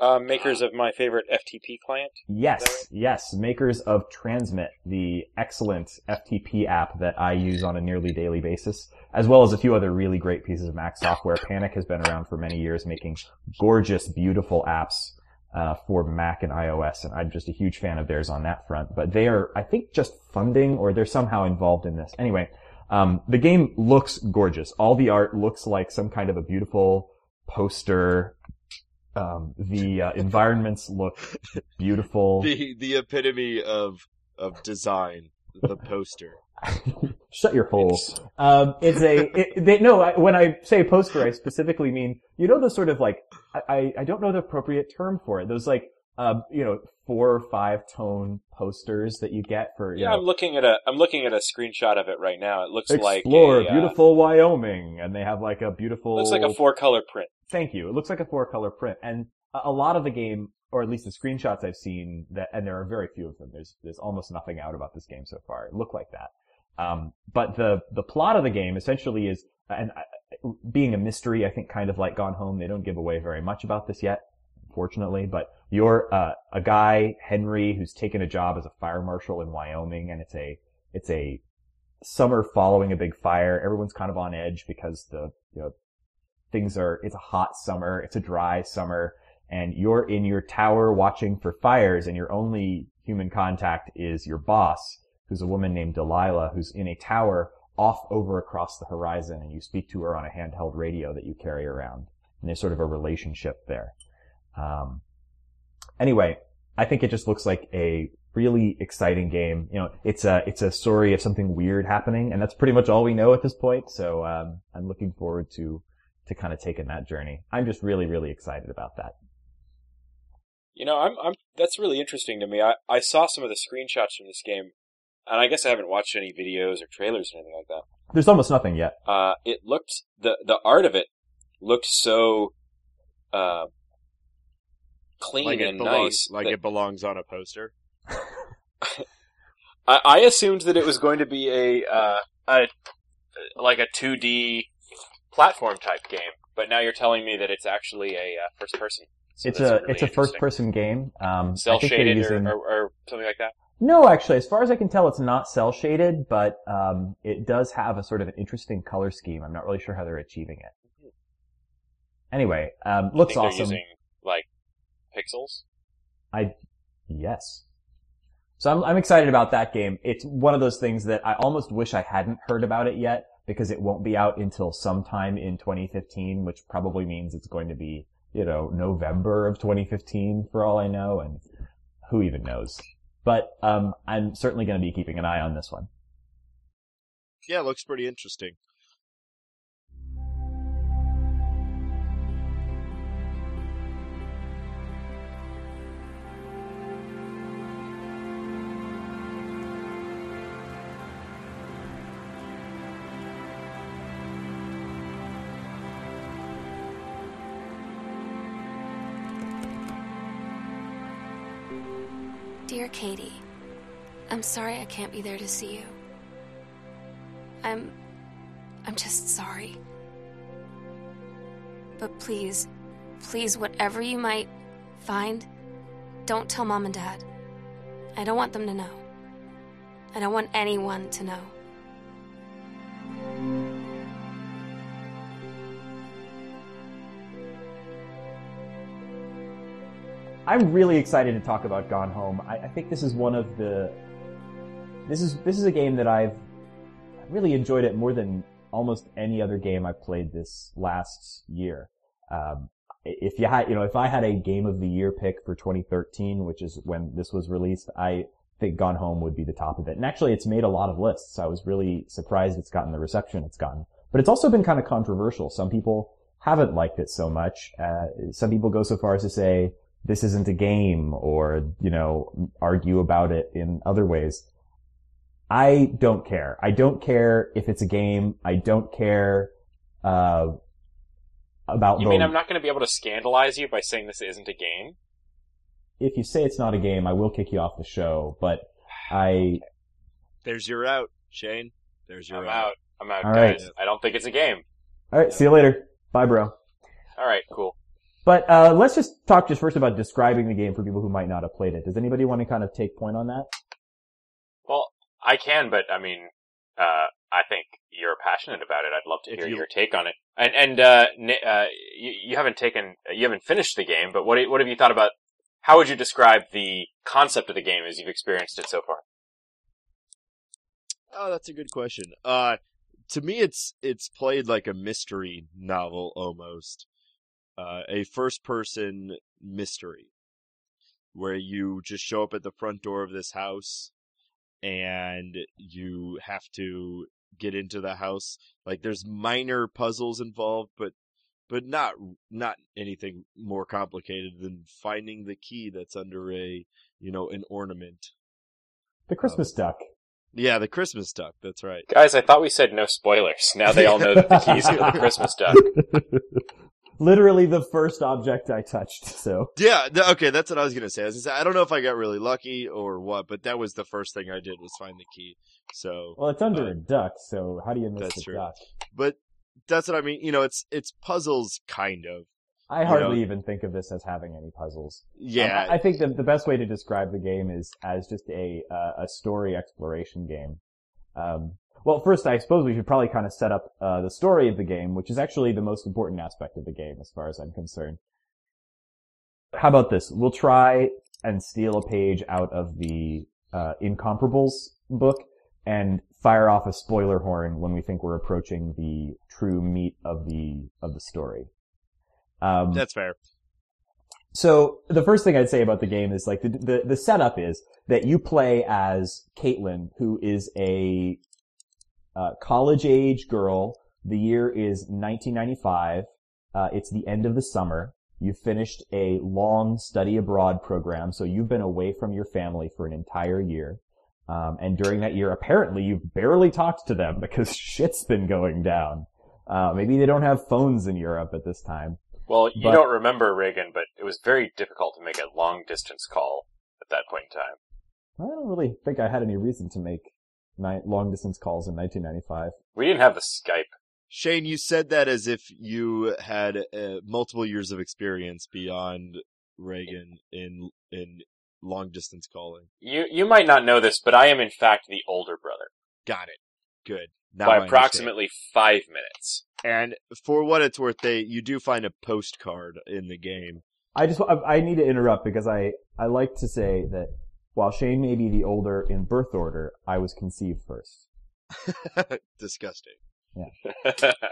Uh, makers of my favorite FTP client. Yes, right? yes, makers of Transmit, the excellent FTP app that I use on a nearly daily basis, as well as a few other really great pieces of Mac software. Panic has been around for many years, making gorgeous, beautiful apps uh, for Mac and iOS, and I'm just a huge fan of theirs on that front. But they are, I think, just funding, or they're somehow involved in this. Anyway, um, the game looks gorgeous. All the art looks like some kind of a beautiful poster. Um, the uh, environments look beautiful. the the epitome of of design, the poster. Shut your hole. It's- Um, it's a, it, they, no, I, when I say poster, I specifically mean, you know, those sort of like, I, I, I don't know the appropriate term for it. Those like, um, you know, four or five tone posters that you get for, you Yeah, know, I'm looking at a I'm looking at a screenshot of it right now. It looks like explore a, uh, beautiful Wyoming, and they have like a beautiful. looks like a four color print. Thank you. It looks like a four color print, and a, a lot of the game, or at least the screenshots I've seen, that and there are very few of them. There's there's almost nothing out about this game so far. It look like that. Um, but the the plot of the game essentially is, and uh, being a mystery, I think kind of like Gone Home, they don't give away very much about this yet, fortunately. But you're uh, a guy Henry who's taken a job as a fire marshal in Wyoming, and it's a it's a summer following a big fire. Everyone's kind of on edge because the you know things are it's a hot summer, it's a dry summer, and you're in your tower watching for fires, and your only human contact is your boss, who's a woman named Delilah, who's in a tower off over across the horizon, and you speak to her on a handheld radio that you carry around. And there's sort of a relationship there. Um, anyway, I think it just looks like a really exciting game. You know, it's a it's a story of something weird happening, and that's pretty much all we know at this point. So um, I'm looking forward to to kind of taking that journey. I'm just really really excited about that. You know, I'm I'm that's really interesting to me. I I saw some of the screenshots from this game, and I guess I haven't watched any videos or trailers or anything like that. There's almost nothing yet. Uh, it looked the the art of it looked so uh, clean Like it and belongs, nice. like that it belongs on a poster. I, I assumed that it was going to be a uh, a like a 2D platform type game, but now you're telling me that it's actually a uh, first person. So it's a really it's a first person game. Um, cel shaded using- or, or, or something like that. No, actually, as far as I can tell, it's not cel shaded, but um, it does have a sort of an interesting color scheme. I'm not really sure how they're achieving it. Anyway, um, looks think awesome. they're using like pixels. I yes. So I'm I'm excited about that game. It's one of those things that I almost wish I hadn't heard about it yet because it won't be out until sometime in 2015, which probably means it's going to be, you know, November of 2015 for all I know and who even knows. But um I'm certainly going to be keeping an eye on this one. Yeah, it looks pretty interesting. Katie, I'm sorry I can't be there to see you. I'm. I'm just sorry. But please, please, whatever you might find, don't tell mom and dad. I don't want them to know. I don't want anyone to know. I'm really excited to talk about Gone Home. I, I think this is one of the this is this is a game that I've really enjoyed it more than almost any other game I've played this last year. Um, if you had, you know, if I had a game of the year pick for 2013, which is when this was released, I think Gone Home would be the top of it. And actually, it's made a lot of lists. I was really surprised it's gotten the reception it's gotten. But it's also been kind of controversial. Some people haven't liked it so much. Uh, some people go so far as to say this isn't a game or, you know, argue about it in other ways. I don't care. I don't care if it's a game. I don't care, uh, about You the, mean I'm not going to be able to scandalize you by saying this isn't a game? if you say it's not a game, I will kick you off the show, but I, There's your out, Shane. There's your I'm out. out. I'm out, All right. guys. I don't think it's a game. alright, see you later. Bye, bro. All right, cool. But, uh, let's just talk just first about describing the game for people who might not have played it. Does anybody want to kind of take point on that? Well, I can, but I mean, uh, I think you're passionate about it. I'd love to hear you- your take on it. And and uh, uh, you, you haven't taken, you haven't finished the game, but what do- what have you thought about? How would you describe the concept of the game as you've experienced it so far? Oh, that's a good question. Uh, to me, it's it's played like a mystery novel almost, uh, a first-person mystery, where you just show up at the front door of this house, and you have to get into the house. Like, there's minor puzzles involved, but but not not anything more complicated than finding the key that's under a you know an ornament. The Christmas duck. Yeah, the Christmas duck. That's right. Guys, I thought we said no spoilers. Now they all know that the keys are the Christmas duck. Literally the first object I touched, so. Yeah, okay, that's what I was gonna say. I, was gonna say, I don't know if I got really lucky or what, but that was the first thing I did was find the key. So, Well, it's under Uh, a duck, so how do you miss the true. duck? but that's what I mean. You know, it's it's puzzles kind of. I hardly know- even think of this as having any puzzles. Um, Yeah, I I think the, the best way to describe the game is as just a uh, a story exploration game. Um, well, first, I suppose we should probably kind of set up uh, the story of the game, which is actually the most important aspect of the game, as far as I'm concerned. How about this? We'll try and steal a page out of the uh, Incomparables book and fire off a spoiler horn when we think we're approaching the true meat of the of the story. Um, that's fair. so the first thing I'd say about the game is like the, the, the setup is that you play as Kaitlin, who is a uh, college age girl. The year is 1995. Uh, it's the end of the summer. You finished a long study abroad program, so you've been away from your family for an entire year. Um, and during that year, apparently you've barely talked to them because shit's been going down. Uh, maybe they don't have phones in Europe at this time. Well, you But- don't remember Reagan, but it was very difficult to make a long distance call at that point in time. I don't really think I had any reason to make long distance calls in 1995. We didn't have the Skype. Shane, you said that as if you had uh, multiple years of experience beyond Reagan in in long distance calling. You you might not know this, but I am in fact the older brother Got it. Good. Now I by understand. approximately five minutes. And for what it's worth, they you do find a postcard in the game. I just I, I need to interrupt because I I like to say that while Shane may be the older in birth order, I was conceived first. Disgusting. Yeah.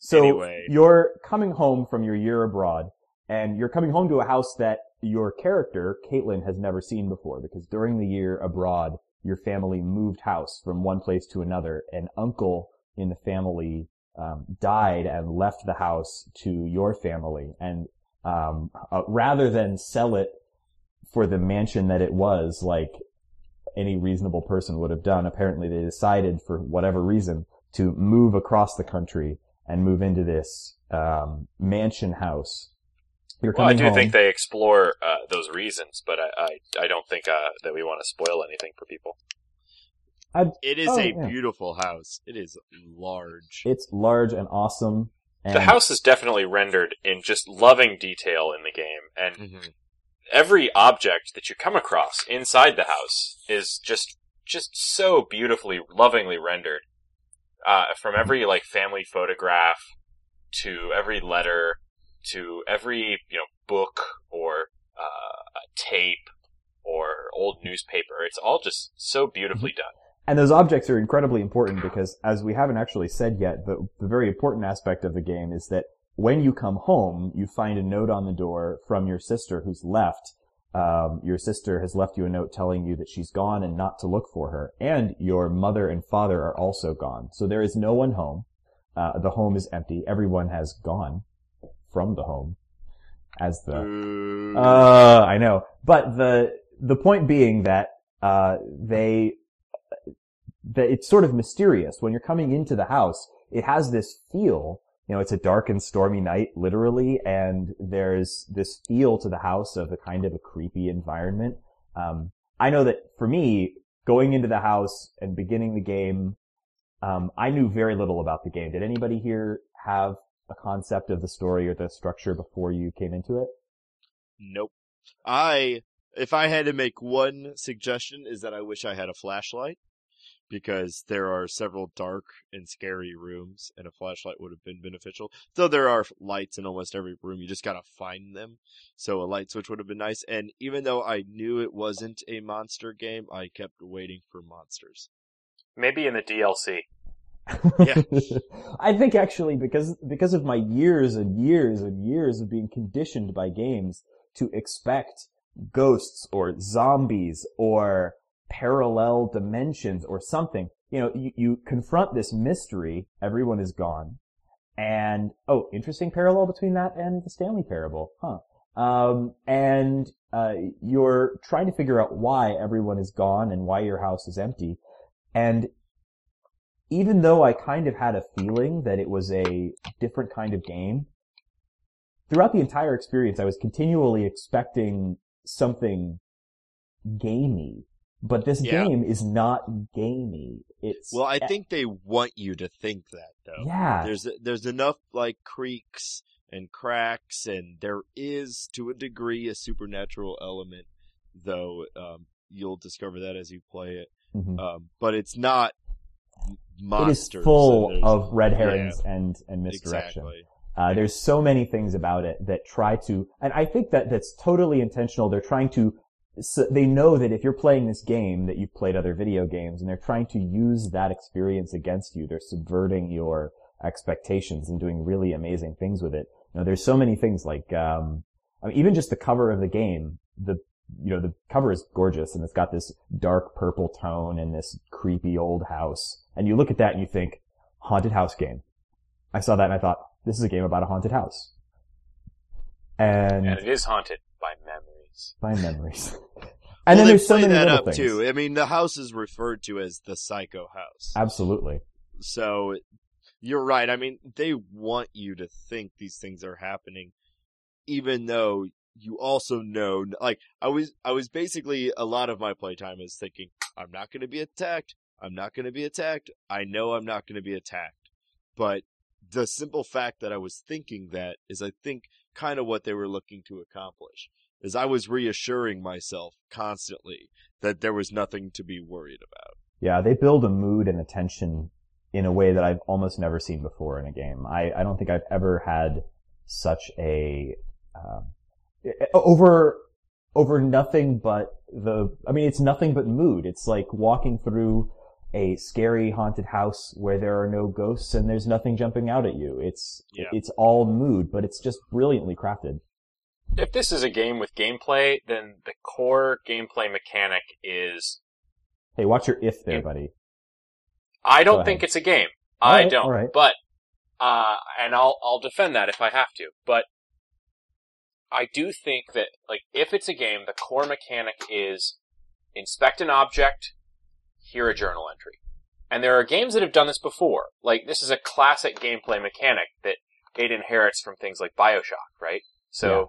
So Anyway. you're coming home from your year abroad, and you're coming home to a house that your character, Kaitlin, has never seen before, because during the year abroad, your family moved house from one place to another. An uncle in the family um, died and left the house to your family, and um, uh, rather than sell it for the mansion that it was, like any reasonable person would have done, apparently they decided, for whatever reason, to move across the country and move into this um, mansion house. You're Well, I do home. think they explore uh, those reasons, but I, I, I don't think uh, that we want to spoil anything for people. It is Oh, a yeah. beautiful house. It is large. it's large and awesome. And The house is definitely rendered in just loving detail in the game, and Mhm. Every object that you come across inside the house is just just so beautifully, lovingly rendered. Uh, from every like family photograph to every letter to every you know book or uh, tape or old newspaper, it's all just so beautifully done. And those objects are incredibly important because, as we haven't actually said yet, the, the very important aspect of the game is that when you come home, you find a note on the door from your sister who's left. Um, your sister has left you a note telling you that she's gone and not to look for her. And your mother and father are also gone. So there is no one home. Uh, the home is empty. Everyone has gone from the home. As the, uh, I know. But the, the point being that, uh, they, that it's sort of mysterious. When you're coming into the house, it has this feel, you know, it's a dark and stormy night, literally, and there's this feel to the house of a kind of a creepy environment. Um, I know that for me, going into the house and beginning the game, um, I knew very little about the game. Did anybody here have a concept of the story or the structure before you came into it? Nope. I, if I had to make one suggestion, is that I wish I had a flashlight because there are several dark and scary rooms, and a flashlight would have been beneficial. Though there are lights in almost every room, you just gotta find them. So a light switch would have been nice. And even though I knew it wasn't a monster game, I kept waiting for monsters. Maybe in the DLC. Yeah. I think actually because because of my years and years and years of being conditioned by games to expect ghosts or zombies or parallel dimensions or something, you know, you, you confront this mystery, everyone is gone. And oh, interesting parallel between that and the Stanley Parable, huh? Um, and uh, you're trying to figure out why everyone is gone and why your house is empty. And even though I kind of had a feeling that it was a different kind of game, throughout the entire experience, I was continually expecting something gamey. But this Yeah. game is not gamey. It's Well, I think they want you to think that though. yeah, There's there's enough like creaks and cracks, and there is to a degree a supernatural element, though um, you'll discover that as you play it. Mhm. Um, but it's not m- monsters. is full of red yeah, herrings and and misdirection. Exactly. Uh, there's so many things about it that try to, and I think that that's totally intentional. They're trying to, so they know that if you're playing this game, that you've played other video games, and they're trying to use that experience against you. They're subverting your expectations and doing really amazing things with it. You know, there's so many things like, um, I mean, even just the cover of the game, the, you know, the cover is gorgeous and it's got this dark purple tone and this creepy old house. And you look at that and you think, haunted house game. I saw that and I thought, this is a game about a haunted house. And, And it is haunted by memories. By memories. and well, then they there's so play many that little up things. too. I mean, the house is referred to as the Psycho House. Absolutely. So you're right. I mean, they want you to think these things are happening, even though you also know, like, I was, I was basically, a lot of my playtime is thinking, I'm not going to be attacked. I'm not going to be attacked. I know I'm not going to be attacked. But the simple fact that I was thinking that is, I think, kind of what they were looking to accomplish. Is I was reassuring myself constantly that there was nothing to be worried about. Yeah, they build a mood and a tension in a way that I've almost never seen before in a game. I, I don't think I've ever had such a uh, over over nothing but the. I mean, it's nothing but mood. It's like walking through a scary haunted house where there are no ghosts and there's nothing jumping out at you. It's Yeah. it's all mood, but it's just brilliantly crafted. If this is a game with gameplay, then the core gameplay mechanic is Hey, watch your if there, buddy. I don't think it's a game. All I right, don't. all right. But uh and I'll I'll defend that if I have to. But I do think that like if it's a game, the core mechanic is inspect an object, hear a journal entry. And there are games that have done this before. Like this is a classic gameplay mechanic that it inherits from things like BioShock, right? So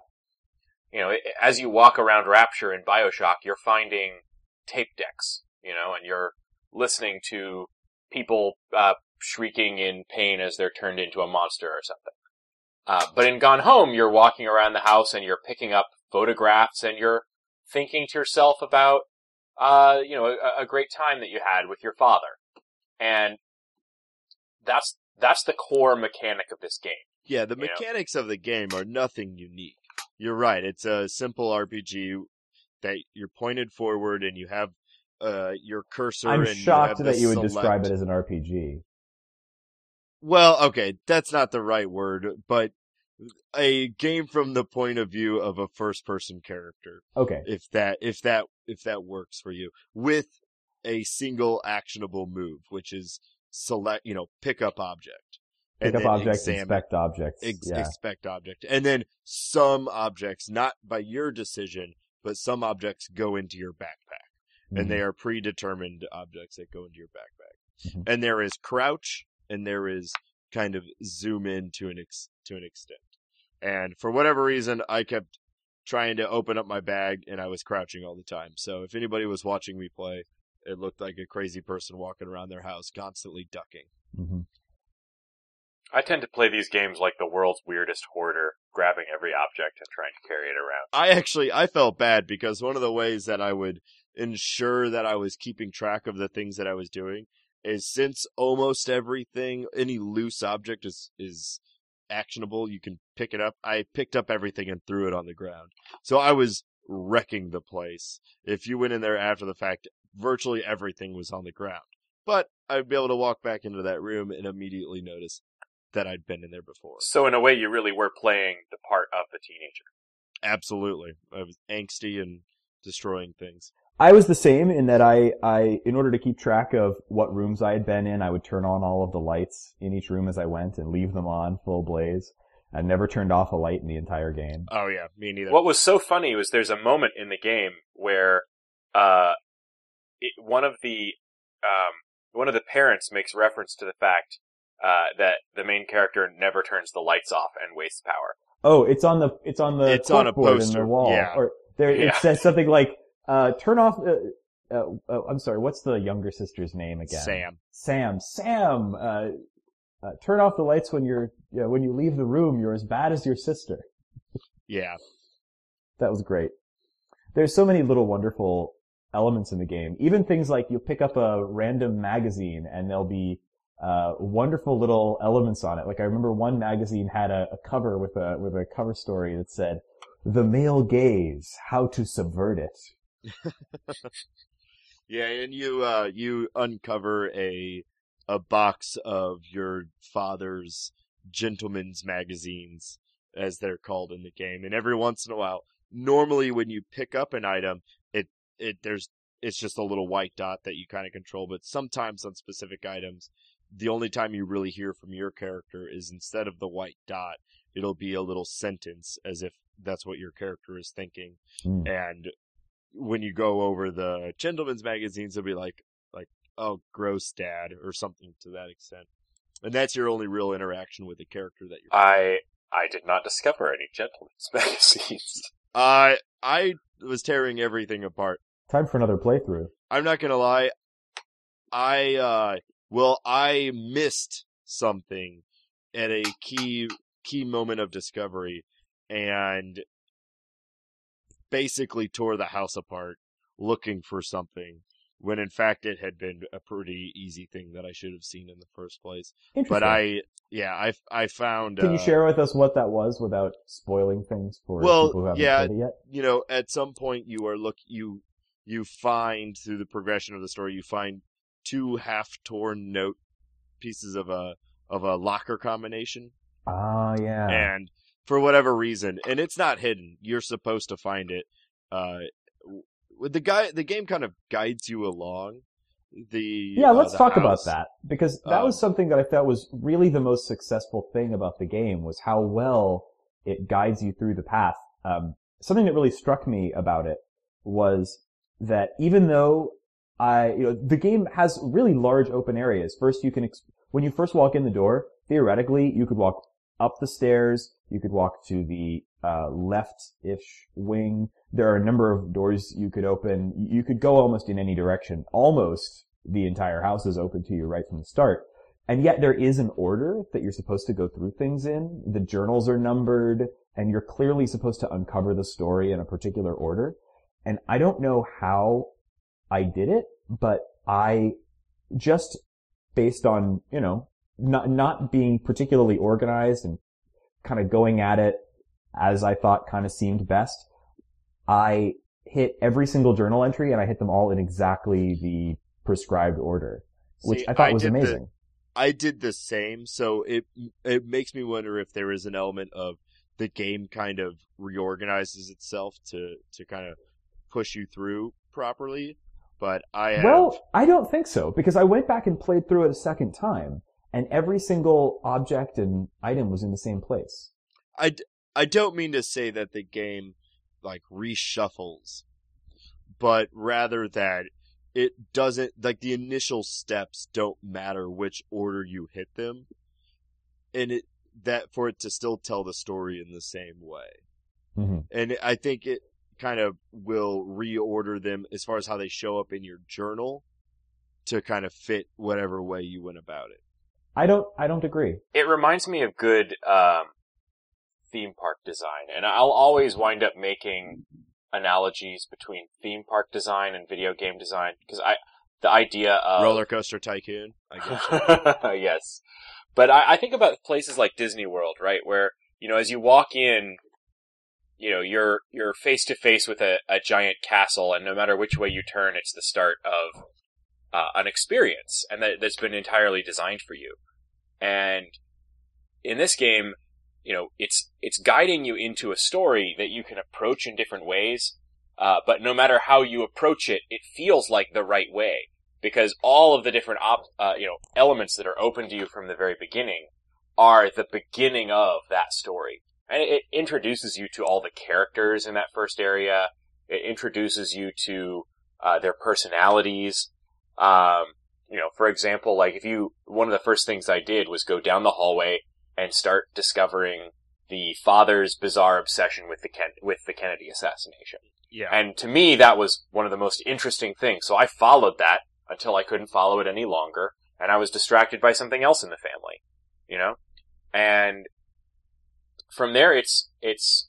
you know, as you walk around Rapture in BioShock, you're finding tape decks, you know, and you're listening to people uh, shrieking in pain as they're turned into a monster or something. Uh, but in Gone Home, you're walking around the house and you're picking up photographs and you're thinking to yourself about, uh, you know, a, a great time that you had with your father. And that's, that's the core mechanic of this game. Yeah, the You know? mechanics of the game are nothing unique. You're right. It's a simple RPG that you're pointed forward and you have uh, your cursor. I'm and you shocked have that you would select- describe it as an RPG. Well, okay, that's not the right word, but a game from the point of view of a first-person character. Okay. If that, if that, if that works for you, with a single actionable move, which is select, you know, pick up object, Pick up objects, examine- inspect objects. ex- yeah. expect object. And then some objects, not by your decision, but some objects go into your backpack. Mhm. And they are predetermined objects that go into your backpack. Mhm. And there is crouch and there is kind of zoom in to an ex- to an extent. And for whatever reason, I kept trying to open up my bag and I was crouching all the time. So if anybody was watching me play, it looked like a crazy person walking around their house constantly ducking. Mhm. I tend to play these games like the world's weirdest hoarder, grabbing every object and trying to carry it around. I actually I felt bad because one of the ways that I would ensure that I was keeping track of the things that I was doing is since almost everything any loose object is is actionable, you can pick it up. I picked up everything and threw it on the ground. So I was wrecking the place. If you went in there after the fact, virtually everything was on the ground. But I'd be able to walk back into that room and immediately notice that I'd been in there before. So in a way, you really were playing the part of the teenager. Absolutely. I was angsty and destroying things. I was the same in that I, I, in order to keep track of what rooms I had been in, I would turn on all of the lights in each room as I went and leave them on full blaze. I never turned off a light in the entire game. Oh yeah, me neither. What was so funny was there's a moment in the game where uh, it, one of the um, one of the parents makes reference to the fact uh, that the main character never turns the lights off and wastes power. Oh, it's on the, it's on the It's on a corkboard in poster, the wall. yeah. Or there, Yeah. it says something like, uh, turn off, uh, uh, uh, I'm sorry, what's the younger sister's name again? Sam. Sam, Sam, uh, uh, turn off the lights when you're, yeah, when you leave the room, you're as bad as your sister. Yeah. That was great. There's so many little wonderful elements in the game. Even things like you'll pick up a random magazine and there'll be uh, wonderful little elements on it. Like I remember one magazine had a, a cover with a with a cover story that said, "The male gaze: How to Subvert It." Yeah, and you uh you uncover a a box of your father's gentleman's magazines as they're called in the game. And every once in a while, normally when you pick up an item, it it there's it's just a little white dot that you kind of control, but sometimes on specific items, the only time you really hear from your character is instead of the white dot, it'll be a little sentence as if that's what your character is thinking. Hmm. And when you go over the gentleman's magazines, it'll be like, like, oh, gross dad, or something to that extent. And that's your only real interaction with the character that you're. I I did not discover any gentlemen's magazines. I I was tearing everything apart. Time for another playthrough. I'm not gonna lie. I uh, well, I missed something at a key key moment of discovery, and basically tore the house apart looking for something. when in fact it had been a pretty easy thing that I should have seen in the first place. Interesting. But I, yeah, I, I found. Can you uh, share with us what that was without spoiling things for Well, people who haven't yeah. played it yet? you know, at some point you are look you you find through the progression of the story, you find two half torn note pieces of a of a locker combination, Ah, yeah. and for whatever reason, and it's not hidden, you're supposed to find it. Uh, the guy, the game kind of guides you along. The Yeah, uh, let's the talk about that because that Um, was something that I thought was really the most successful thing about the game was how well it guides you through the path. Um, something that really struck me about it was that even though I, you know, the game has really large open areas. First, you can, ex- when you first walk in the door, theoretically, you could walk up the stairs, you could walk to the uh, left-ish wing. There are a number of doors you could open. You could go almost in any direction. Almost the entire house is open to you right from the start. And yet there is an order that you're supposed to go through things in. The journals are numbered and you're clearly supposed to uncover the story in a particular order. And I don't know how I did it, but I just based on, you know, not, not being particularly organized and kind of going at it as I thought kind of seemed best. I hit every single journal entry and I hit them all in exactly the prescribed order, which See, I thought was did the- amazing. I did the same, so it it makes me wonder if there is an element of the game kind of reorganizes itself to to kind of push you through properly. But I have, Well, I don't think so because I went back and played through it a second time and every single object and item was in the same place. I, d- I don't mean to say that the game like reshuffles, but rather that it doesn't like the initial steps don't matter which order you hit them, and it that for it to still tell the story in the same way. hmm and I think it kind of will reorder them as far as how they show up in your journal to kind of fit whatever way you went about it. I don't, I don't agree. It reminds me of good um, theme park design, and I'll always wind up making analogies between theme park design and video game design because I the idea of Roller Coaster Tycoon, I guess. yes. But I, I think about places like Disney World, right, where you know as you walk in, you know you're you're face to face with a, a giant castle, and no matter which way you turn, it's the start of uh, an experience, and that that's been entirely designed for you. And in this game, you know it's it's guiding you into a story that you can approach in different ways. Uh, but no matter how you approach it, it feels like the right way because all of the different op- uh, you know elements that are open to you from the very beginning are the beginning of that story, it, it introduces you to all the characters in that first area. It introduces you to uh, their personalities. Um, you know, for example, like if you one of the first things I did was go down the hallway and start discovering the father's bizarre obsession with the Ken- with the Kennedy assassination. Yeah. And to me, that was one of the most interesting things. So I followed that until I couldn't follow it any longer, and I was distracted by something else in the family, you know. And from there, it's it's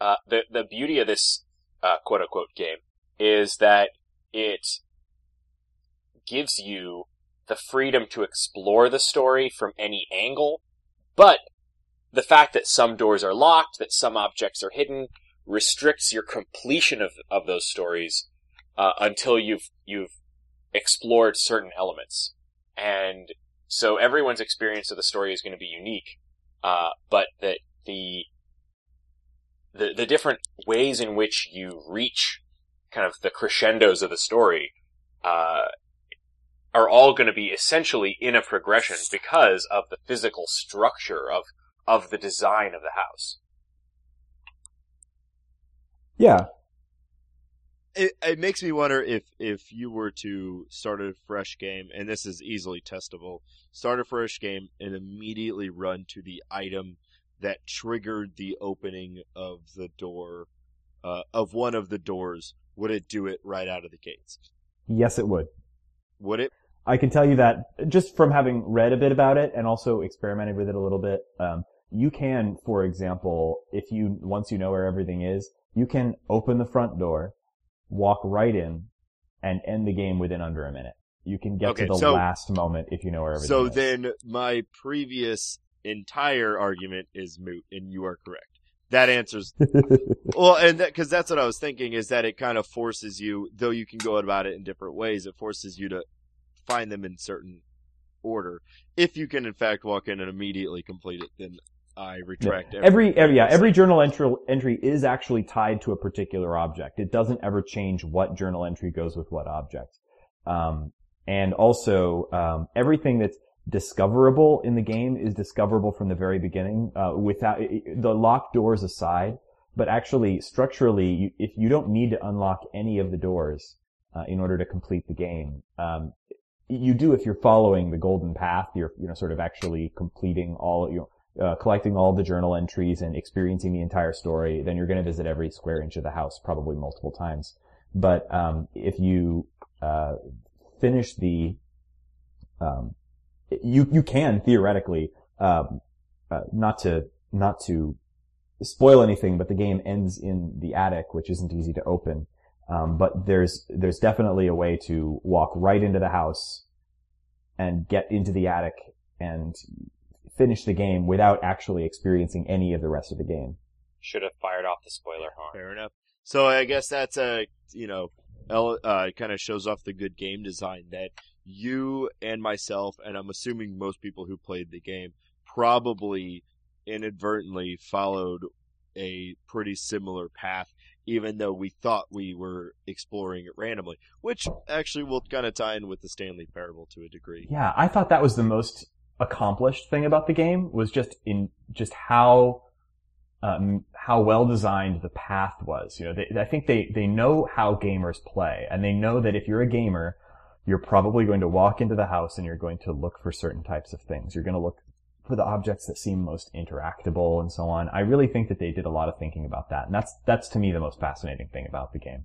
uh, the the beauty of this uh, quote unquote game is that it gives you the freedom to explore the story from any angle, but the fact that some doors are locked, that some objects are hidden, restricts your completion of of those stories uh, until you've you've explored certain elements, and so everyone's experience of the story is going to be unique. Uh, but that the the the different ways in which you reach kind of the crescendos of the story uh, are all going to be essentially in a progression because of the physical structure of of the design of the house. Yeah. it, it makes me wonder if if you were to start a fresh game, and this is easily testable, start a fresh game and immediately run to the item that triggered the opening of the door uh, of one of the doors. Would it do it right out of the gates? Yes, it would. Would it? I can tell you that just from having read a bit about it and also experimented with it a little bit. Um, you can, for example, if you once you know where everything is, you can open the front door, walk right in, and end the game within under a minute. You can get Okay, to the so- last moment if you know where everything So is. then my previous entire argument is moot, and you are correct. That answers well, and because that's what I was thinking is that it kind of forces you, though you can go about it in different ways, it forces you to find them in certain order. If you can, in fact, walk in and immediately complete it, then I retract every, every yeah every journal entry entry is actually tied to a particular object. It doesn't ever change what journal entry goes with what object. Um, and also um, everything that's discoverable in the game is discoverable from the very beginning uh, without the locked doors aside. But actually, structurally, you, if you don't need to unlock any of the doors uh, in order to complete the game, um, you do if you're following the golden path. You're you know sort of actually completing all you know, uh, collecting all the journal entries and experiencing the entire story. Then you're going to visit every square inch of the house probably multiple times. But um, if you uh, finish the um, you you can theoretically um, uh, not to not to spoil anything, but the game ends in the attic, which isn't easy to open. Um, but there's there's definitely a way to walk right into the house and get into the attic and finish the game without actually experiencing any of the rest of the game. Should have fired off the spoiler horn. Fair enough. So I guess that's a you know, el- uh, kind of shows off the good game design that you and myself, and I'm assuming most people who played the game, probably inadvertently followed a pretty similar path, even though we thought we were exploring it randomly, which actually will kind of tie in with the Stanley Parable to a degree. Yeah, I thought that was the most accomplished thing about the game was just in just how um, how well designed the path was. You know, they, I think they they know how gamers play, and they know that if you're a gamer, you're probably going to walk into the house and you're going to look for certain types of things. You're going to look for the objects that seem most interactable and so on. I really think that they did a lot of thinking about that, and that's that's to me the most fascinating thing about the game.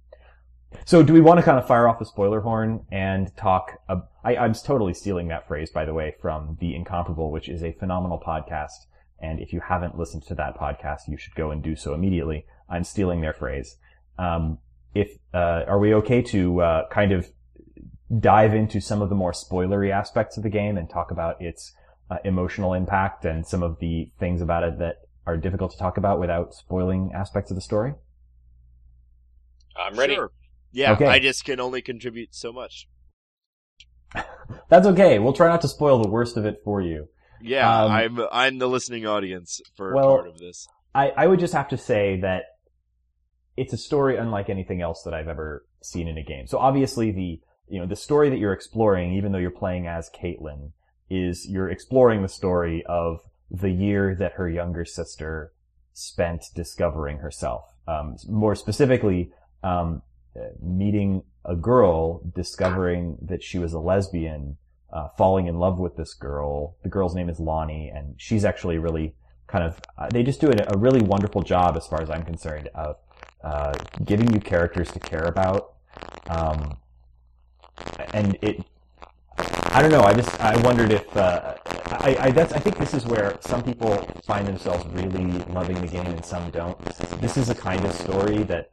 So, do we want to kind of fire off the spoiler horn and talk? I, I'm totally stealing that phrase, by the way, from The Incomparable, which is a phenomenal podcast. And if you haven't listened to that podcast, you should go and do so immediately. I'm stealing their phrase. Um, if uh, are we okay to uh, kind of dive into some of the more spoilery aspects of the game and talk about its uh, emotional impact and some of the things about it that are difficult to talk about without spoiling aspects of the story? I'm ready. Sure. Yeah, Okay. I just can only contribute so much. That's okay. We'll try not to spoil the worst of it for you. Yeah, Um, I'm I'm the listening audience for well, part of this. I, I would just have to say that it's a story unlike anything else that I've ever seen in a game. So obviously the, you know, the story that you're exploring, even though you're playing as Kaitlin, is you're exploring the story of the year that her younger sister spent discovering herself. Um, more specifically, um, meeting a girl, discovering that she was a lesbian, uh, falling in love with this girl. The girl's name is Lonnie, and she's actually really kind of uh, they just do a, a really wonderful job as far as I'm concerned of uh, giving you characters to care about. Um, and it, I don't know. I just I wondered if uh, I, I that's I think this is where some people find themselves really loving the game and some don't. This is a kind of story that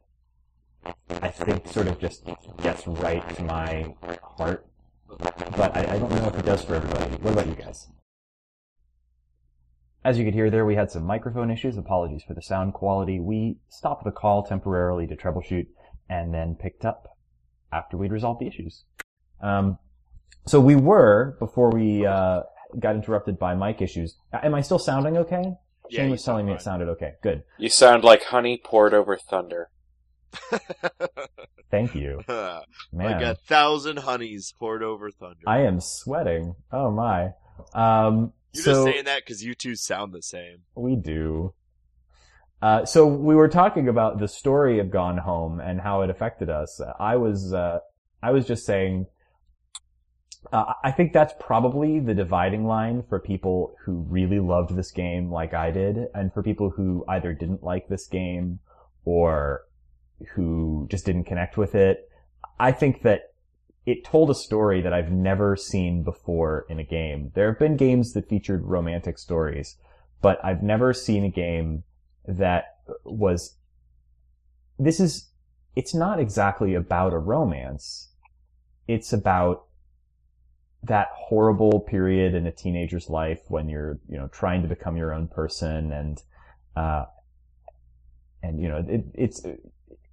I think sort of just gets right to my heart, but I, I don't know if it does for everybody. What about you guys? As you could hear there, we had some microphone issues. Apologies for the sound quality. We stopped the call temporarily to troubleshoot and then picked up after we'd resolved the issues. Um, so we were, before we uh, got interrupted by mic issues, am I still sounding okay? Yeah, Shane was telling sound me it sounded okay. Good. You sound like honey poured over thunder. Thank you. Man. like a thousand honeys poured over thunder. I am sweating. Oh my. Um, You're so just saying that because you two sound the same. we do. Uh, so we were talking about the story of Gone Home and how it affected us. I was, uh, I was just saying, uh, I think that's probably the dividing line for people who really loved this game like I did, and for people who either didn't like this game or who just didn't connect with it. I think that it told a story that I've never seen before in a game. There have been games that featured romantic stories, but I've never seen a game that was, this is, it's not exactly about a romance. it's about that horrible period in a teenager's life when you're, you know, trying to become your own person and, uh, and you know, it, it's,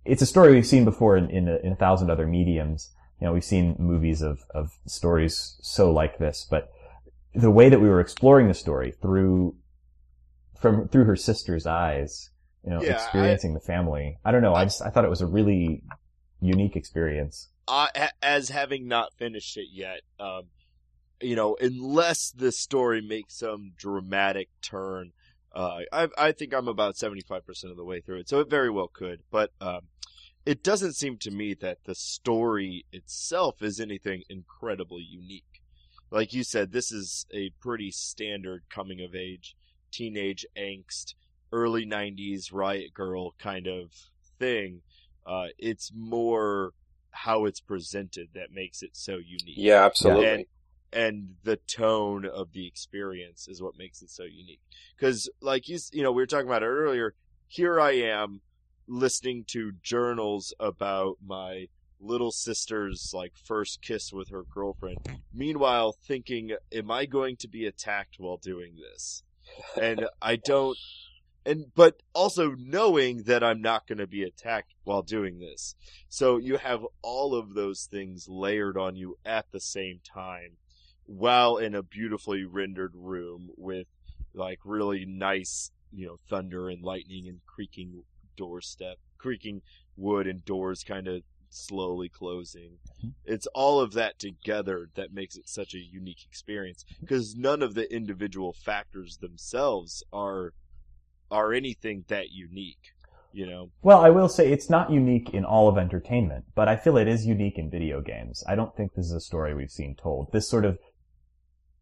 it's a story we've seen before in, in a, in a thousand other mediums. You know, we've seen movies of, of stories so like this, but the way that we were exploring the story through, from, through her sister's eyes, you know, Yeah, experiencing the family. I don't know. I just, I thought it was a really unique experience. I, a- as having not finished it yet, um, you know, unless the story makes some dramatic turn, uh, I, I think I'm about 75% of the way through it, so it very well could. But um, it doesn't seem to me that the story itself is anything incredibly unique. Like you said, this is a pretty standard coming of age, teenage angst, early 90s riot girl kind of thing. Uh, it's more how it's presented that makes it so unique. Yeah, absolutely. And and the tone of the experience is what makes it so unique. Because, like you, you know, we were talking about it earlier. Here I am listening to journals about my little sister's like first kiss with her girlfriend. Meanwhile, thinking, "Am I going to be attacked while doing this?" And I don't. And but also knowing that I'm not going to be attacked while doing this. So you have all of those things layered on you at the same time while in a beautifully rendered room with like really nice, you know, thunder and lightning and creaking doorstep, creaking wood and doors kind of slowly closing. Mhm. It's all of that together that makes it such a unique experience because none of the individual factors themselves are are anything that unique, you know. Well, I will say it's not unique in all of entertainment, but I feel it is unique in video games. I don't think this is a story we've seen told. This sort of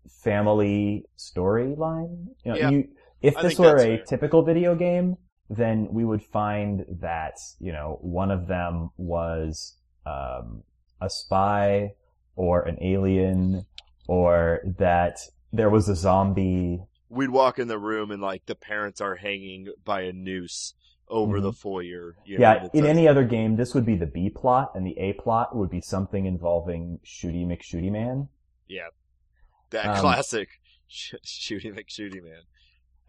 family storyline. You know, Yeah. you, if I this were a fair. typical video game, then we would find that, you know, one of them was, um, a spy or an alien or that there was a zombie. We'd walk in the room and like the parents are hanging by a noose over the foyer. You know, Yeah, it in any other game, this would be the B plot, and the A plot would be something involving Shooty McShooty Man. Yeah, that um, classic sh- shooty McShooty man.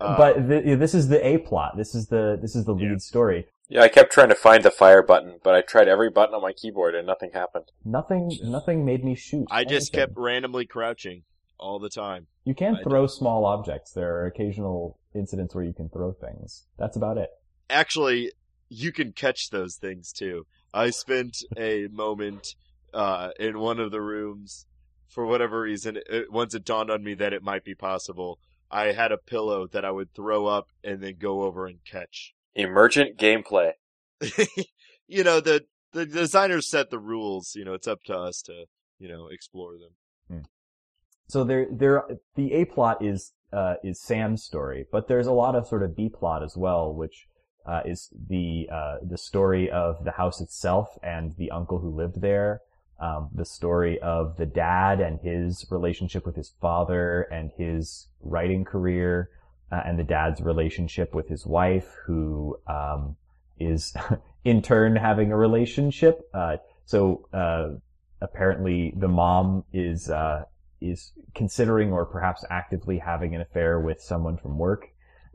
Uh, but th- this is the A plot. This is the this is the lead Yeah. story. Yeah, I kept trying to find the fire button, but I tried every button on my keyboard and nothing happened. Nothing nothing made me shoot. I just kept randomly crouching all the time. You can I throw small objects. There are occasional incidents where you can throw things. That's about it. Actually, you can catch those things too. I spent a moment uh, in one of the rooms for whatever reason. It, once it dawned on me that it might be possible, I had a pillow that I would throw up and then go over and catch. Emergent gameplay. you know the the designers set the rules. You know it's up to us to you know explore them. So there there the A plot is uh, is Sam's story, but there's a lot of sort of B plot as well, which uh, is the uh, the story of the house itself and the uncle who lived there. Um, the story of the dad and his relationship with his father and his writing career, uh, and the dad's relationship with his wife, who um, is in turn having a relationship. Uh, so uh, apparently, the mom is uh, is considering or perhaps actively having an affair with someone from work.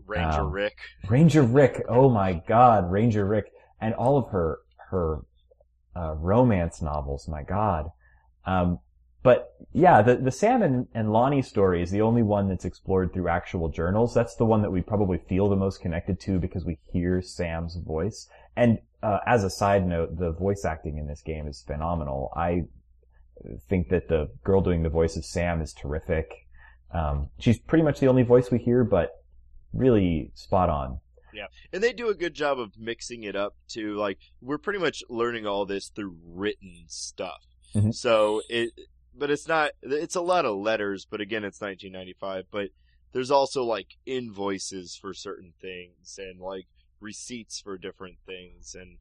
Ranger Um, Rick. Ranger Rick, oh my god, Ranger Rick, and all of her her uh, romance novels, my god. Um, but yeah, the the Sam and, and Lonnie story is the only one that's explored through actual journals. That's the one that we probably feel the most connected to because we hear Sam's voice. And uh, as a side note, the voice acting in this game is phenomenal. I think that the girl doing the voice of Sam is terrific. Um, she's pretty much the only voice we hear, but really spot on. And they do a good job of mixing it up too. Like we're pretty much learning all this through written stuff. Mhm. So it, but it's not. It's a lot of letters. But again, it's 1995. But there's also like invoices for certain things and like receipts for different things, and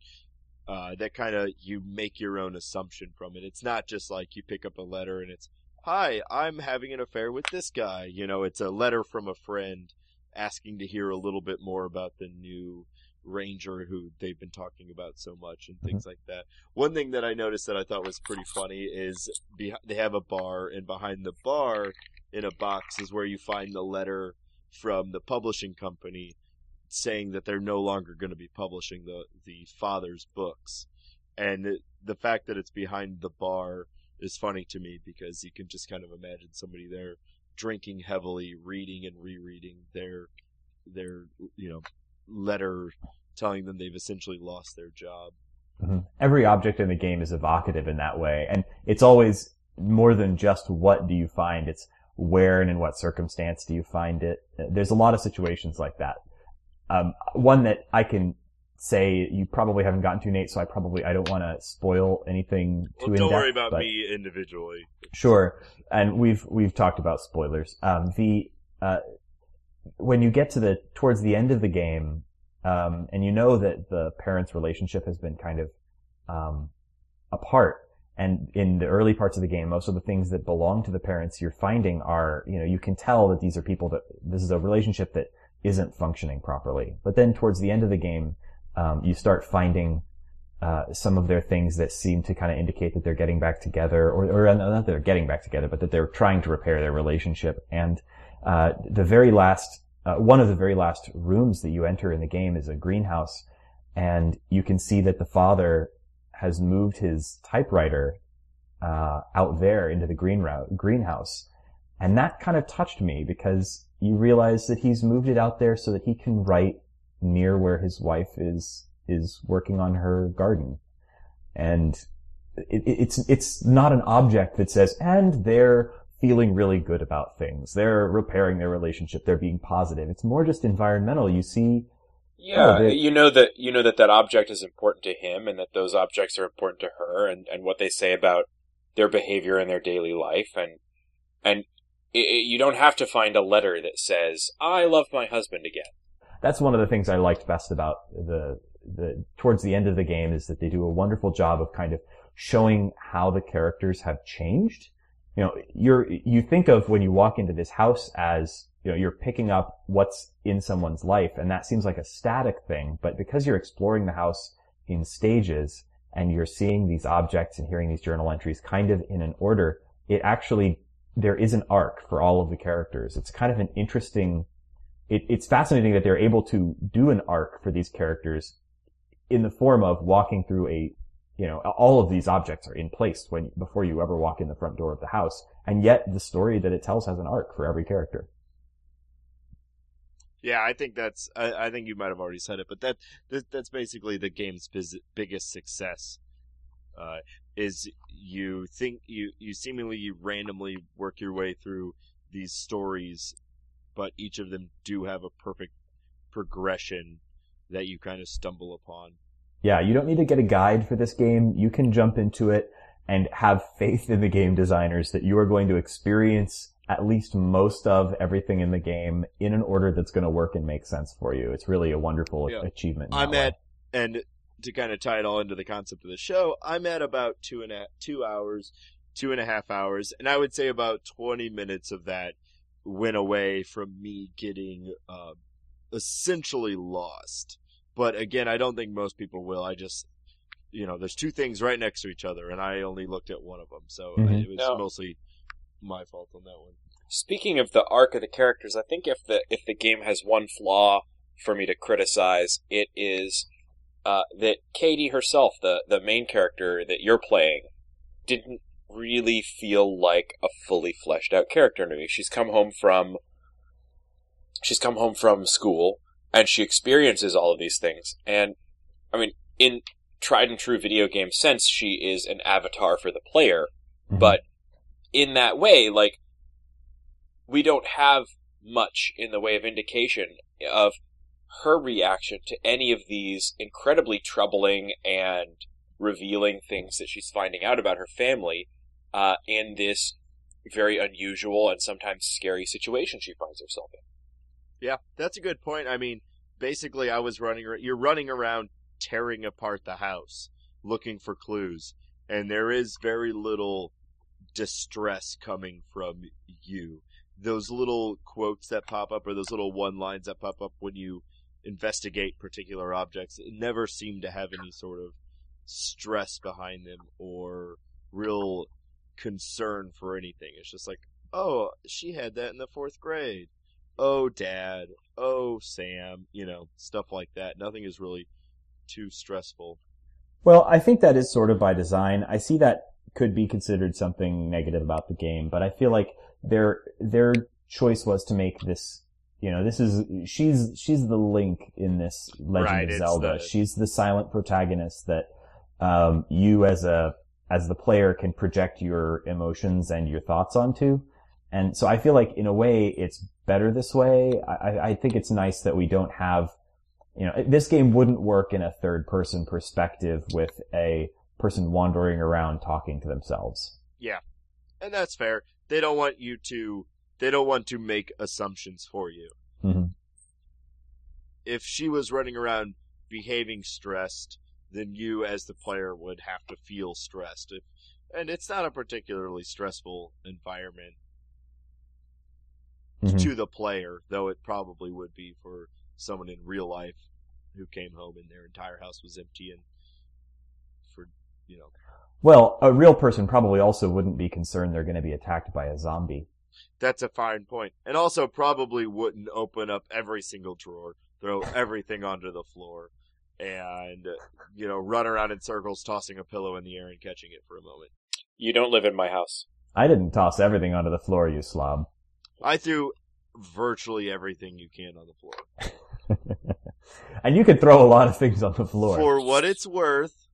uh, that kind of you make your own assumption from it. It's not just like you pick up a letter and it's, "Hi, I'm having an affair with this guy." You know, it's a letter from a friend asking to hear a little bit more about the new ranger who they've been talking about so much and things mm-hmm. like that. One thing that I noticed that I thought was pretty funny is be- they have a bar, and behind the bar in a box is where you find the letter from the publishing company saying that they're no longer going to be publishing the the father's books, and it, the fact that it's behind the bar is funny to me because you can just kind of imagine somebody there drinking heavily, reading and rereading their their you know letter telling them they've essentially lost their job. Mhm. Every object in the game is evocative in that way, and it's always more than just what do you find. It's where and in what circumstance do you find it. There's a lot of situations like that. Um, one that I can say you probably haven't gotten to, Nate, so I probably I don't want to spoil anything too Well, don't depth. worry about me individually. Sure, and we've we've talked about spoilers. Um, the uh, when you get to the towards the end of the game, um, and you know that the parents' relationship has been kind of um, apart, and in the early parts of the game, most of the things that belong to the parents you're finding are, you know, you can tell that these are people that this is a relationship that isn't functioning properly. But then towards the end of the game, um, you start finding uh, some of their things that seem to kind of indicate that they're getting back together, or, or uh, not that they're getting back together, but that they're trying to repair their relationship. And uh, the very last, uh, one of the very last rooms that you enter in the game is a greenhouse, and you can see that the father has moved his typewriter uh, out there into the green route, greenhouse, and that kind of touched me because you realize that he's moved it out there so that he can write near where his wife is is working on her garden, and it, it- it's it's not an object that says and they're feeling really good about things. They're repairing their relationship. They're being positive. It's more just environmental. You see, Yeah, Oh, they- you know that you know that that object is important to him, and that those objects are important to her, and and what they say about their behavior in their daily life, and and i i you don't have to find a letter that says "I love my husband again." That's one of the things I liked best about the the towards the end of the game is that they do a wonderful job of kind of showing how the characters have changed. You know, you're you think of when you walk into this house as you know you're picking up what's in someone's life, and that seems like a static thing. But because you're exploring the house in stages and you're seeing these objects and hearing these journal entries kind of in an order, it actually there is an arc for all of the characters. It's kind of an interesting it, it's fascinating that they're able to do an arc for these characters in the form of walking through a, you know, all of these objects are in place when, before you ever walk in the front door of the house. And yet the story that it tells has an arc for every character. Yeah, I think that's. I, I think you might have already said it, but that, that that's basically the game's biz, biggest success. Uh, is you think you you seemingly randomly work your way through these stories, but each of them do have a perfect progression that you kind of stumble upon. Yeah, you don't need to get a guide for this game. You can jump into it and have faith in the game designers that you are going to experience at least most of everything in the game in an order that's going to work and make sense for you. It's really a wonderful Yeah. achievement. I'm that way. at and to kind of tie it all into the concept of the show, I'm at about two and a two hours, two and a half hours, and I would say about twenty minutes of that went away from me getting uh, essentially lost. But again, I don't think most people will. I just, you know, there's two things right next to each other, and I only looked at one of them, so Mhm. it was No. mostly my fault on that one. Speaking of the arc of the characters, I think if the if the game has one flaw for me to criticize, it is uh, that Katie herself, the the main character that you're playing, didn't really feel like a fully fleshed out character to me. She's come home from she's come home from school and she experiences all of these things. And I mean, in tried and true video game sense, she is an avatar for the player Mhm. but in that way, like we don't have much in the way of indication of her reaction to any of these incredibly troubling and revealing things that she's finding out about her family uh, in this very unusual and sometimes scary situation she finds herself in. Yeah, that's a good point. I mean, basically, I was running. You're running around tearing apart the house, looking for clues, and there is very little distress coming from you. Those little quotes that pop up, or those little one lines that pop up when you investigate particular objects. It never seem to have any sort of stress behind them or real concern for anything. It's just like, oh, she had that in the fourth grade. Oh, dad. Oh, Sam. You know, stuff like that. Nothing is really too stressful. Well, I think that is sort of by design. I see that could be considered something negative about the game, but I feel like their their choice was to make this. You know, this is she's she's the link in this Legend Right, of Zelda. the- She's the silent protagonist that um, you as a as the player can project your emotions and your thoughts onto. And so I feel like in a way it's better this way. I, I- think it's nice that we don't have, you know, this game wouldn't work in a third person perspective with a person wandering around talking to themselves. Yeah. And that's fair. They don't want you to, they don't want to make assumptions for you. Mhm. If she was running around behaving stressed, then you as the player would have to feel stressed. If, and it's not a particularly stressful environment Mhm. to the player, though it probably would be for someone in real life who came home and their entire house was empty and for, you know, Well, a real person probably also wouldn't be concerned they're going to be attacked by a zombie. That's a fine point. And also probably wouldn't open up every single drawer, throw everything onto the floor, and, you know, run around in circles tossing a pillow in the air and catching it for a moment. You don't live in my house. I didn't toss everything onto the floor, you slob. I threw virtually everything you can on the floor. and you could throw a lot of things on the floor. For what it's worth,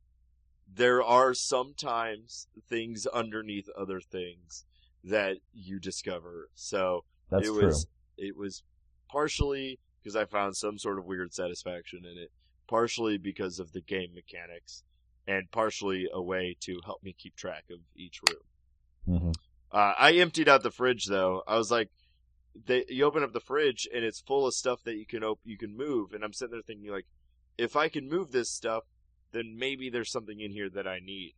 there are sometimes things underneath other things that you discover. So That's it true. was it was partially because I found some sort of weird satisfaction in it, partially because of the game mechanics, and partially a way to help me keep track of each room. hmm Uh, I emptied out the fridge though. I was like, they, you open up the fridge and it's full of stuff that you can op- you can move, and I'm sitting there thinking like, if I can move this stuff, then maybe there's something in here that I need.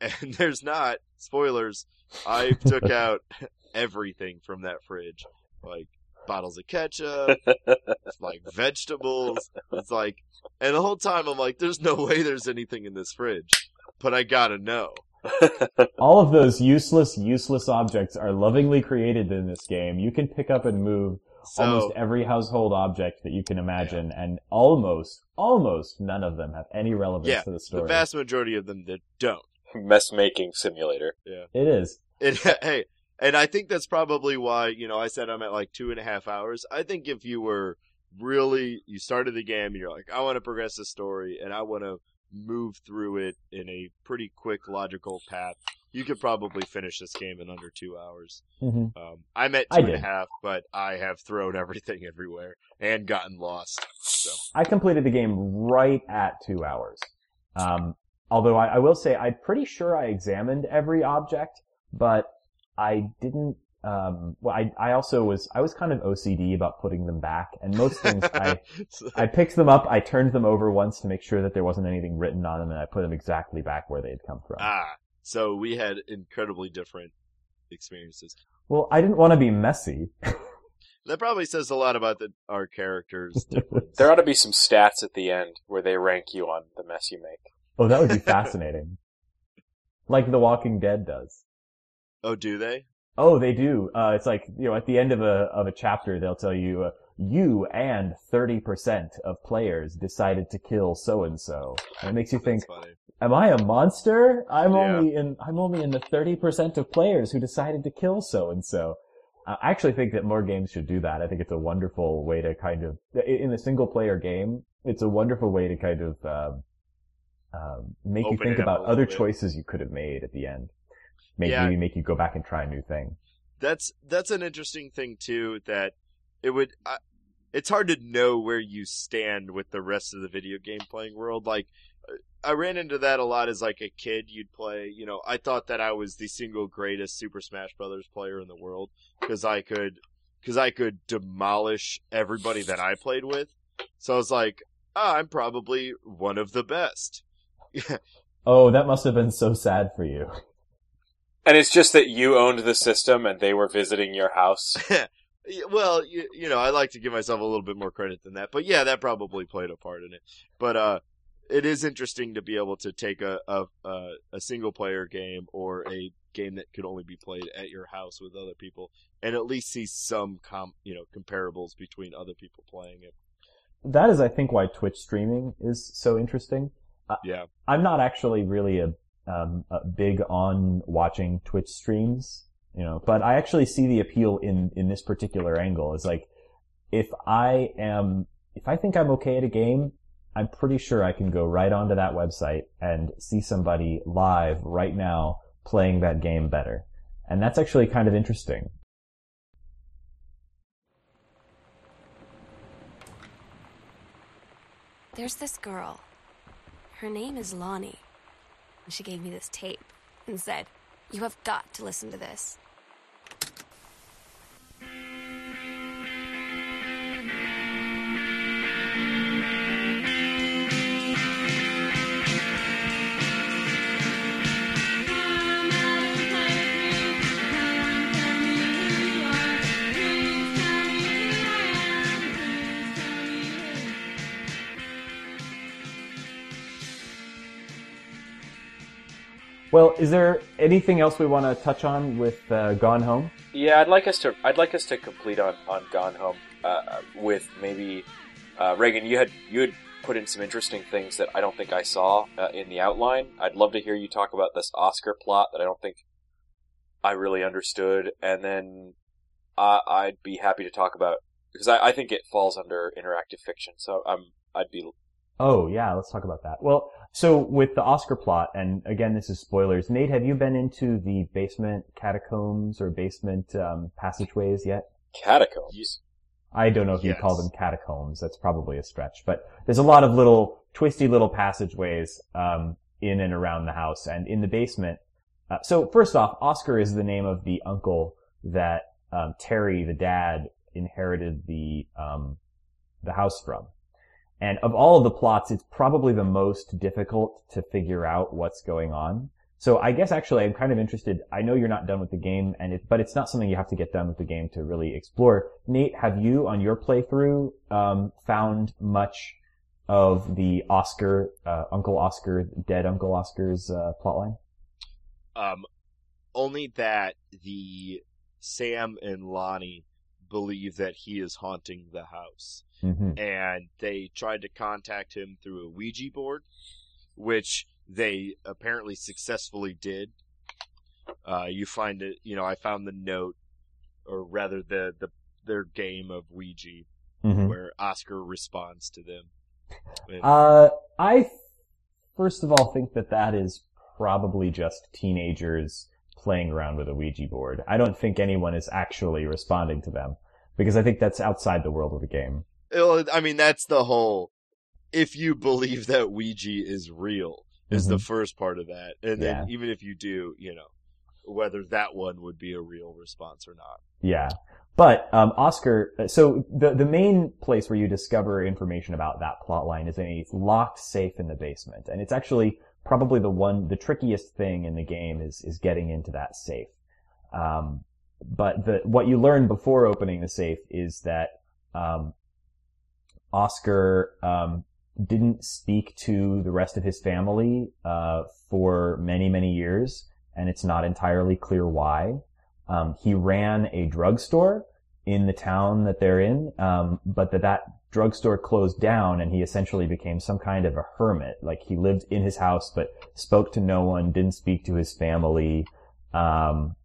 And there's not. Spoilers. I took out everything from that fridge, like bottles of ketchup, like vegetables. It's like, and the whole time I'm like, there's no way there's anything in this fridge, but I gotta know. All of those useless, useless objects are lovingly created in this game. You can pick up and move So almost every household object that you can imagine, and almost, almost none of them have any relevance Yeah, to the story. the vast majority of them that don't. Mess making simulator. Yeah, it is. It, hey, and I think that's probably why you know I said I'm at like two and a half hours. I think if you were really you started the game and you're like I want to progress the story and I want to move through it in a pretty quick logical path, you could probably finish this game in under two hours. hmm Um, I'm at two and a half, but I have thrown everything everywhere and gotten lost. So I completed the game right at two hours. Um, although I, I will say I'm pretty sure I examined every object, but I didn't. Um, well, I I also was I was kind of OCD about putting them back, and most things I I picked them up, I turned them over once to make sure that there wasn't anything written on them, and I put them exactly back where they had come from. ah, so we had incredibly different experiences. Well, I didn't want to be messy. That probably says a lot about the, our characters' There ought to be some stats at the end where they rank you on the mess you make. Oh, that would be fascinating. like The Walking Dead does. Oh, do they? Oh, they do. Uh, it's like, you know, at the end of a, of a chapter, they'll tell you, uh, you and 30% of players decided to kill so-and-so. And it makes you think, funny. am I a monster? I'm Yeah. only in, I'm only in the 30% of players who decided to kill so-and-so. I actually think that more games should do that. I think it's a wonderful way to kind of, in a single player game, it's a wonderful way to kind of, um, um, make you think about other bit. choices you could have made at the end. Maybe, Yeah. maybe make you go back and try a new thing. That's that's an interesting thing too. That it would. I, it's hard to know where you stand with the rest of the video game playing world. Like, I ran into that a lot as like a kid. You'd play. You know, I thought that I was the single greatest Super Smash Brothers player in the world because I could because I could demolish everybody that I played with. So I was like, ah, I'm probably one of the best. Oh, that must have been so sad for you. And it's just that you owned the system and they were visiting your house. Well, you, you know, I like to give myself a little bit more credit than that, but yeah, that probably played a part in it. But uh, it is interesting to be able to take a a, a, a single player game or a game that could only be played at your house with other people, and at least see some com you know comparables between other people playing it. That is, I think, why Twitch streaming is so interesting. Yeah, I'm not actually really a, um, a big on watching Twitch streams, you know, but I actually see the appeal in, in this particular angle. Is like, if I am, if I think I'm okay at a game, I'm pretty sure I can go right onto that website and see somebody live right now playing that game better. And that's actually kind of interesting. There's this girl. Her name is Lonnie. She gave me this tape and said, You have got to listen to this. Well, is there anything else we want to touch on with uh, Gone Home? Yeah, I'd like us to. I'd like us to complete on, on Gone Home uh, with maybe uh, Reagan. You had you had put in some interesting things that I don't think I saw uh, in the outline. I'd love to hear you talk about this Oscar plot that I don't think I really understood, and then I, I'd be happy to talk about because I, I think it falls under interactive fiction. So I'm I'd be Oh yeah, let's talk about that. Well, so with the Oscar plot, and again, this is spoilers. Nate, have you been into the basement catacombs or basement um, passageways yet? catacombs. I don't know if you Yes. call them catacombs. That's probably a stretch, but there's a lot of little twisty little passageways um, in and around the house, and in the basement. Uh, so first off, Oscar is the name of the uncle that um, Terry, the dad, inherited the um, the house from. And of all of the plots, it's probably the most difficult to figure out what's going on. So I guess actually I'm kind of interested. I know you're not done with the game and it, but it's not something you have to get done with the game to really explore. Nate, have you on your playthrough, um, found much of the Oscar, uh, Uncle Oscar, dead Uncle Oscar's, uh, plotline? um, only that the Sam and Lonnie believe that he is haunting the house. Mm-hmm. and they tried to contact him through a Ouija board, which they apparently successfully did. Uh, you find it, you know, I found the note, or rather the, the their game of Ouija, Mm-hmm. where Oscar responds to them. And- Uh, I first of all think that that is probably just teenagers playing around with a Ouija board. I don't think anyone is actually responding to them because I think that's outside the world of the game. Well, I mean, that's the whole. If you believe that Ouija is real, is the Mhm. first part of that, and then even if you do, you know, whether that one would be a real response or not. Yeah. But um, Oscar, so the the main place where you discover information about that plot line is in a locked safe in the basement, and it's actually probably the one the trickiest thing in the game is is getting into that safe. Um, but the what you learn before opening the safe is that um, Oscar um, didn't speak to the rest of his family uh, for many many years, and it's not entirely clear why. Um, he ran a drugstore in the town that they're in, um, but that that drugstore closed down, and he essentially became some kind of a hermit. Like he lived in his house, but spoke to no one, didn't speak to his family. Um,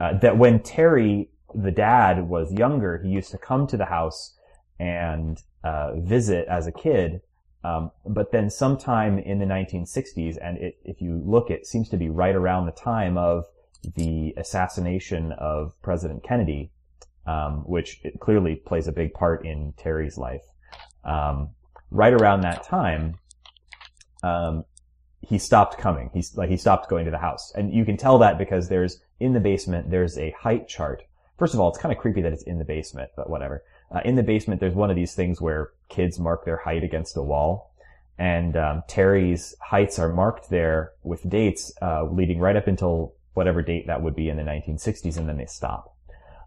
uh, that when Terry, the dad, was younger, he used to come to the house and uh, visit as a kid. Um, but then sometime in the 1960s, and it, if you look, it seems to be right around the time of the assassination of President Kennedy, um, which clearly plays a big part in Terry's life. Um, right around that time, um, he stopped coming. He's like he stopped going to the house, and you can tell that because there's in the basement there's a height chart. First of all, it's kind of creepy that it's in the basement, but whatever. Uh, in the basement, there's one of these things where kids mark their height against a wall, and um, Terry's heights are marked there with dates uh, leading right up until whatever date that would be in the 1960s, and then they stop.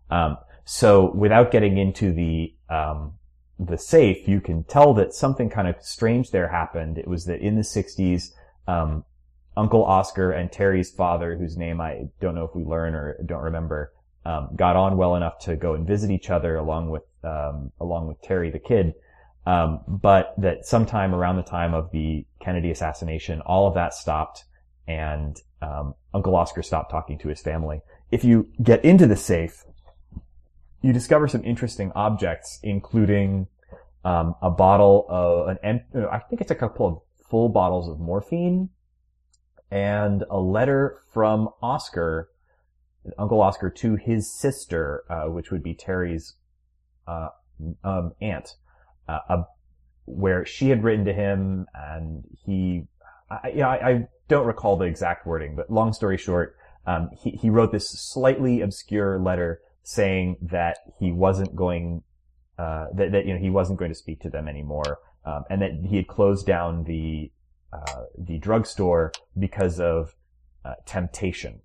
Um, So without getting into the, um, the safe, you can tell that something kind of strange there happened. It was that in the 60s, um, Uncle Oscar and Terry's father, whose name I don't know if we learn or don't remember, um, got on well enough to go and visit each other along with um, along with Terry the kid. Um, but that sometime around the time of the Kennedy assassination, all of that stopped, and um, Uncle Oscar stopped talking to his family. If you get into the safe, you discover some interesting objects, including um, a bottle of an. I think it's a couple of full bottles of morphine and a letter from Oscar, Uncle Oscar, to his sister, uh, which would be Terry's uh, um, aunt, uh, where she had written to him, and he, I, yeah, I, I, don't recall the exact wording, but long story short, um, he, he wrote this slightly obscure letter saying that he wasn't going, uh, that, that, you know, he wasn't going to speak to them anymore, um, and that he had closed down the uh, the drugstore because of uh, temptation.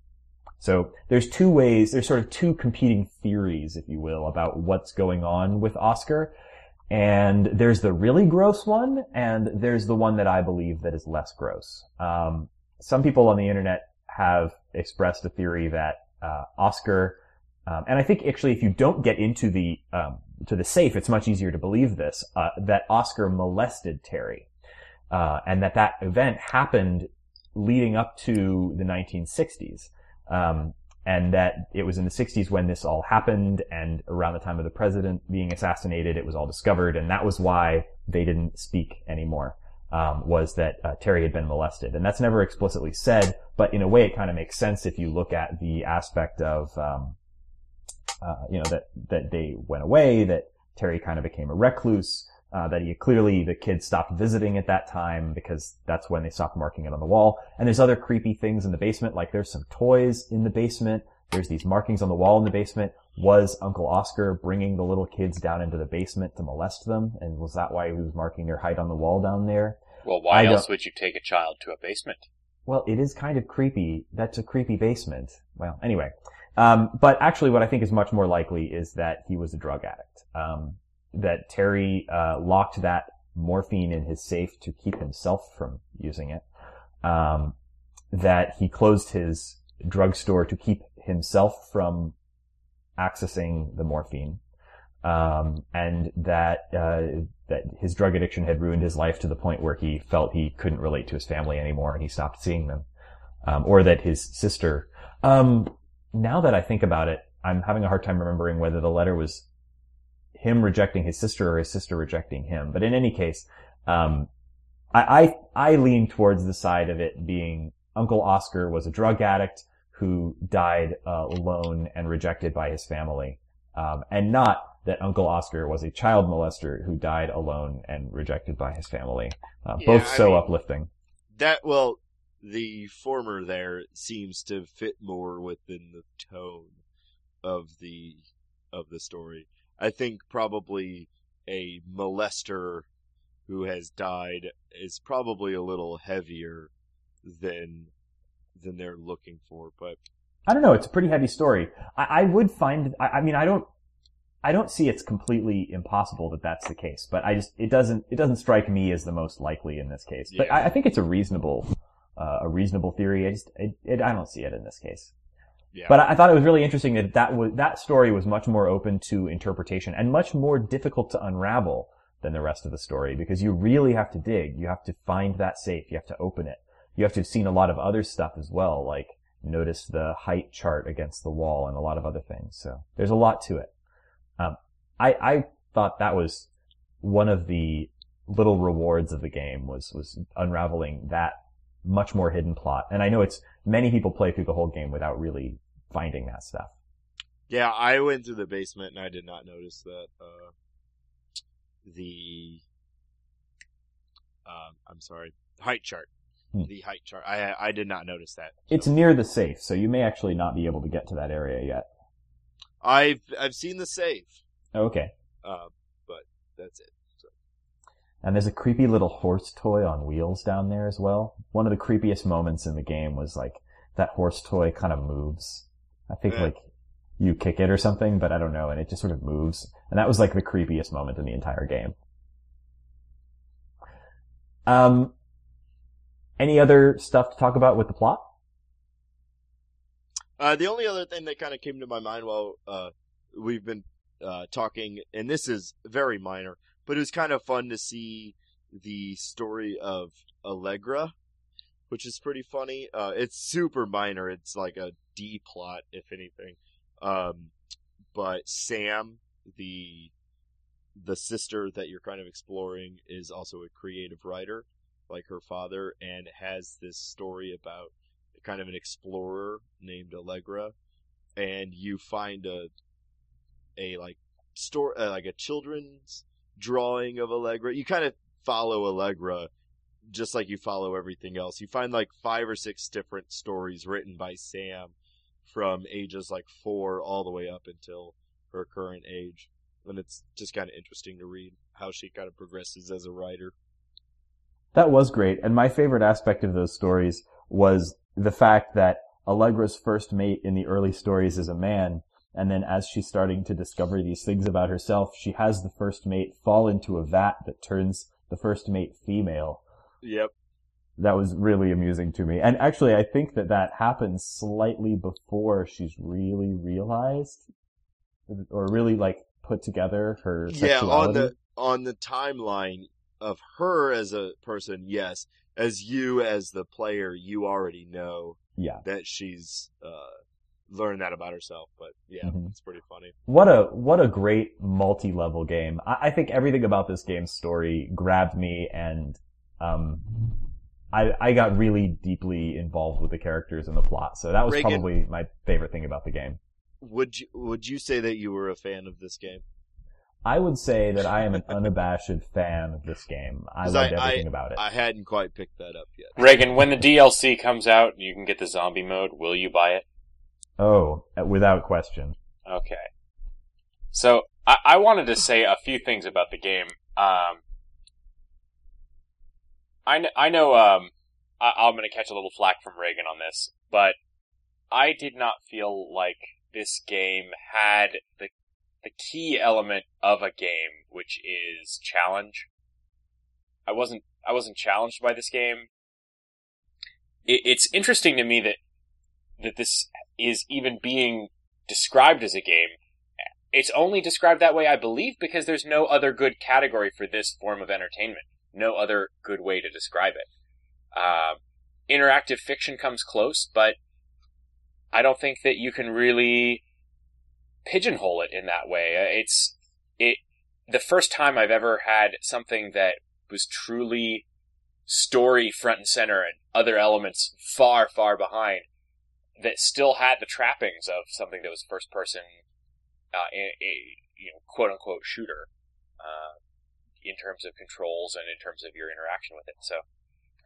So there's two ways, there's sort of two competing theories, if you will, about what's going on with Oscar. And there's the really gross one, and there's the one that I believe that is less gross. Um, some people on the internet have expressed a theory that uh, Oscar, um, and I think actually if you don't get into the um, to the safe, it's much easier to believe this uh, that Oscar molested Terry uh, and that that event happened leading up to the 1960s. Um, and that it was in the 60s when this all happened, and around the time of the president being assassinated, it was all discovered, and that was why they didn't speak anymore. Um, was that uh, Terry had been molested, and that's never explicitly said, but in a way, it kind of makes sense if you look at the aspect of, um, uh, you know, that that they went away, that Terry kind of became a recluse, uh, that he clearly the kids stopped visiting at that time because that's when they stopped marking it on the wall. And there's other creepy things in the basement, like there's some toys in the basement. There's these markings on the wall in the basement. Was Uncle Oscar bringing the little kids down into the basement to molest them? And was that why he was marking their height on the wall down there? Well, why I else would you take a child to a basement? Well, it is kind of creepy. That's a creepy basement. Well, anyway. Um, but actually what I think is much more likely is that he was a drug addict. Um, that Terry uh, locked that morphine in his safe to keep himself from using it. Um, that he closed his drugstore to keep himself from accessing the morphine. Um, and that uh, that his drug addiction had ruined his life to the point where he felt he couldn't relate to his family anymore, and he stopped seeing them. Um, or that his sister. Um, now that I think about it, I'm having a hard time remembering whether the letter was him rejecting his sister or his sister rejecting him. But in any case, um, I, I, I lean towards the side of it being Uncle Oscar was a drug addict who died uh, alone and rejected by his family, um, and not that Uncle Oscar was a child molester who died alone and rejected by his family. Uh, yeah, both so mean, uplifting. That well, the former there seems to fit more within the tone of the of the story. I think probably a molester who has died is probably a little heavier than than they're looking for. But I don't know. It's a pretty heavy story. I, I would find. I, I, mean, I don't. I don't see it's completely impossible that that's the case, but I just it doesn't it doesn't strike me as the most likely in this case. But yeah. I, I, think it's a reasonable uh, a reasonable theory. I just it, it, I don't see it in this case. Yeah. But I thought it was really interesting that that was, that story was much more open to interpretation and much more difficult to unravel than the rest of the story because you really have to dig. You have to find that safe. You have to open it. You have to have seen a lot of other stuff as well, like notice the height chart against the wall and a lot of other things. So there's a lot to it. Um, I, I thought that was one of the little rewards of the game was, was unraveling that much more hidden plot. And I know it's many people play through the whole game without really finding that stuff. Yeah, I went through the basement and I did not notice that uh, the uh, I'm sorry, height chart. Hmm. The height chart. I I did not notice that. So. It's near the safe, so you may actually not be able to get to that area yet. I've I've seen the safe. okay. Uh, but that's it. And there's a creepy little horse toy on wheels down there as well. One of the creepiest moments in the game was like that horse toy kind of moves. I think like you kick it or something, but I don't know, and it just sort of moves. And that was like the creepiest moment in the entire game. Um, any other stuff to talk about with the plot? Uh, the only other thing that kind of came to my mind while uh, we've been uh, talking, and this is very minor, but it was kind of fun to see the story of Allegra, which is pretty funny. Uh, it's super minor. It's like a D plot, if anything. Um, but Sam, the the sister that you're kind of exploring, is also a creative writer, like her father, and has this story about kind of an explorer named Allegra, and you find a a like store uh, like a children's drawing of Allegra. You kind of follow Allegra just like you follow everything else. You find like five or six different stories written by Sam from ages like four all the way up until her current age. And it's just kind of interesting to read how she kind of progresses as a writer. That was great. And my favorite aspect of those stories was the fact that Allegra's first mate in the early stories is a man. And then as she's starting to discover these things about herself, she has the first mate fall into a vat that turns the first mate female. Yep. That was really amusing to me. And actually, I think that that happens slightly before she's really realized or really like put together her Yeah, sexuality. on the on the timeline of her as a person, yes. As you as the player, you already know yeah. that she's uh learned that about herself. But yeah, Mhm. it's pretty funny. What a what a great multi-level game. I, I think everything about this game's story grabbed me, and um, I I got really deeply involved with the characters and the plot. So that was Raygan- probably my favorite thing about the game. Would you would you say that you were a fan of this game? I would say that I am an unabashed fan of this game. I loved I- everything about it. I hadn't quite picked that up yet. Raygan, when the DLC comes out, and you can get the zombie mode. Will you buy it? Oh, without question. Okay. So I, I wanted to say a few things about the game. Um, I kn- I know um, I, I'm going to catch a little flack from Raygan on this, but I did not feel like this game had the the key element of a game, which is challenge. I wasn't I wasn't challenged by this game. It, it's interesting to me that that this is even being described as a game. It's only described that way, I believe, because there's no other good category for this form of entertainment. No other good way to describe it. Uh, interactive fiction comes close, but I don't think that you can really pigeonhole it in that way. Uh, It's it the first time I've ever had something that was truly story front and center and other elements far, far behind that still had the trappings of something that was first person, uh, a, a you know quote unquote shooter, uh, in terms of controls and in terms of your interaction with it. So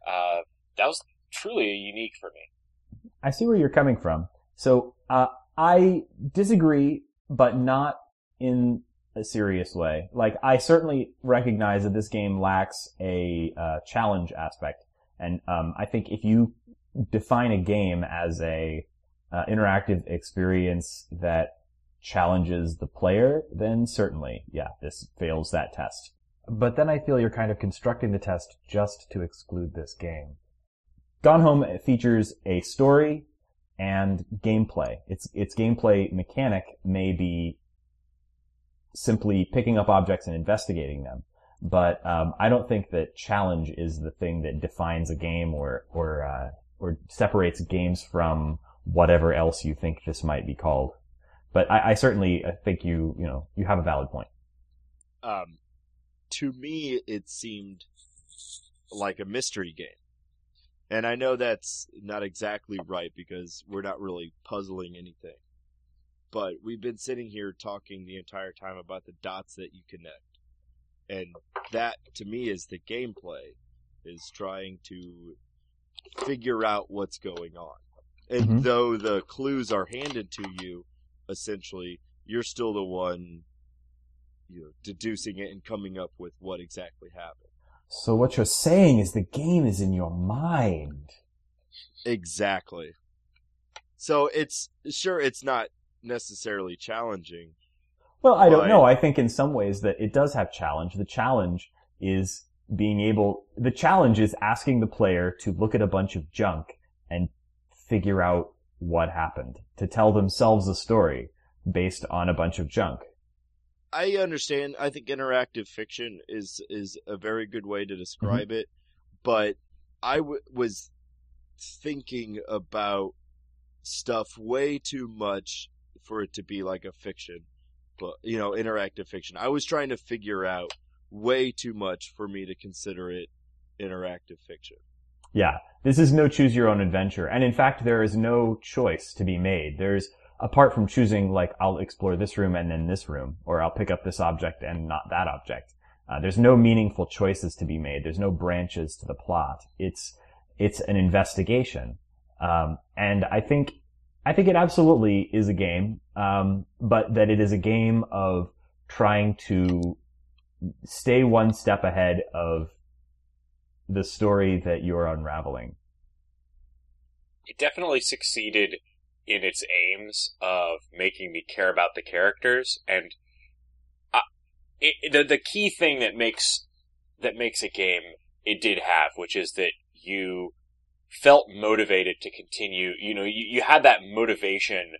uh, that was truly unique for me. I see where you're coming from. So uh, I disagree, but not in a serious way. Like I certainly recognize that this game lacks a uh, challenge aspect, and um, I think if you define a game as a uh, interactive experience that challenges the player, then certainly, yeah, this fails that test. But then I feel you're kind of constructing the test just to exclude this game. Gone Home features a story and gameplay. Its its gameplay mechanic may be simply picking up objects and investigating them, but um, I don't think that challenge is the thing that defines a game or or uh, or separates games from whatever else you think this might be called. But I, I certainly uh, think you you know you have a valid point. Um, to me, it seemed like a mystery game. And I know that's not exactly right because we're not really puzzling anything. But we've been sitting here talking the entire time about the dots that you connect. And that, to me, is the gameplay, is trying to figure out what's going on. And Mhm. though the clues are handed to you, essentially, you're still the one, you know, deducing it and coming up with what exactly happened. So what you're saying is the game is in your mind. Exactly. So it's sure it's not necessarily challenging. Well, I don't know. I think in some ways that it does have challenge. The challenge is being able, the challenge is asking the player to look at a bunch of junk and figure out what happened, to tell themselves a story based on a bunch of junk. I understand. I think interactive fiction is is a very good way to describe mm-hmm. it, but I w- was thinking about stuff way too much for it to be like a fiction, but you know, interactive fiction. I was trying to figure out way too much for me to consider it interactive fiction. Yeah, this is no choose your own adventure. And in fact, there is no choice to be made. There's, apart from choosing like, I'll explore this room and then this room, or I'll pick up this object and not that object. Uh, there's no meaningful choices to be made. There's no branches to the plot. It's, it's an investigation. Um, and I think, I think it absolutely is a game, um, but that it is a game of trying to stay one step ahead of the story that you're unraveling. it definitely succeeded in its aims of making me care about the characters and I, it, the the key thing that makes that makes a game it did have which is that you felt motivated to continue you know you, you had that motivation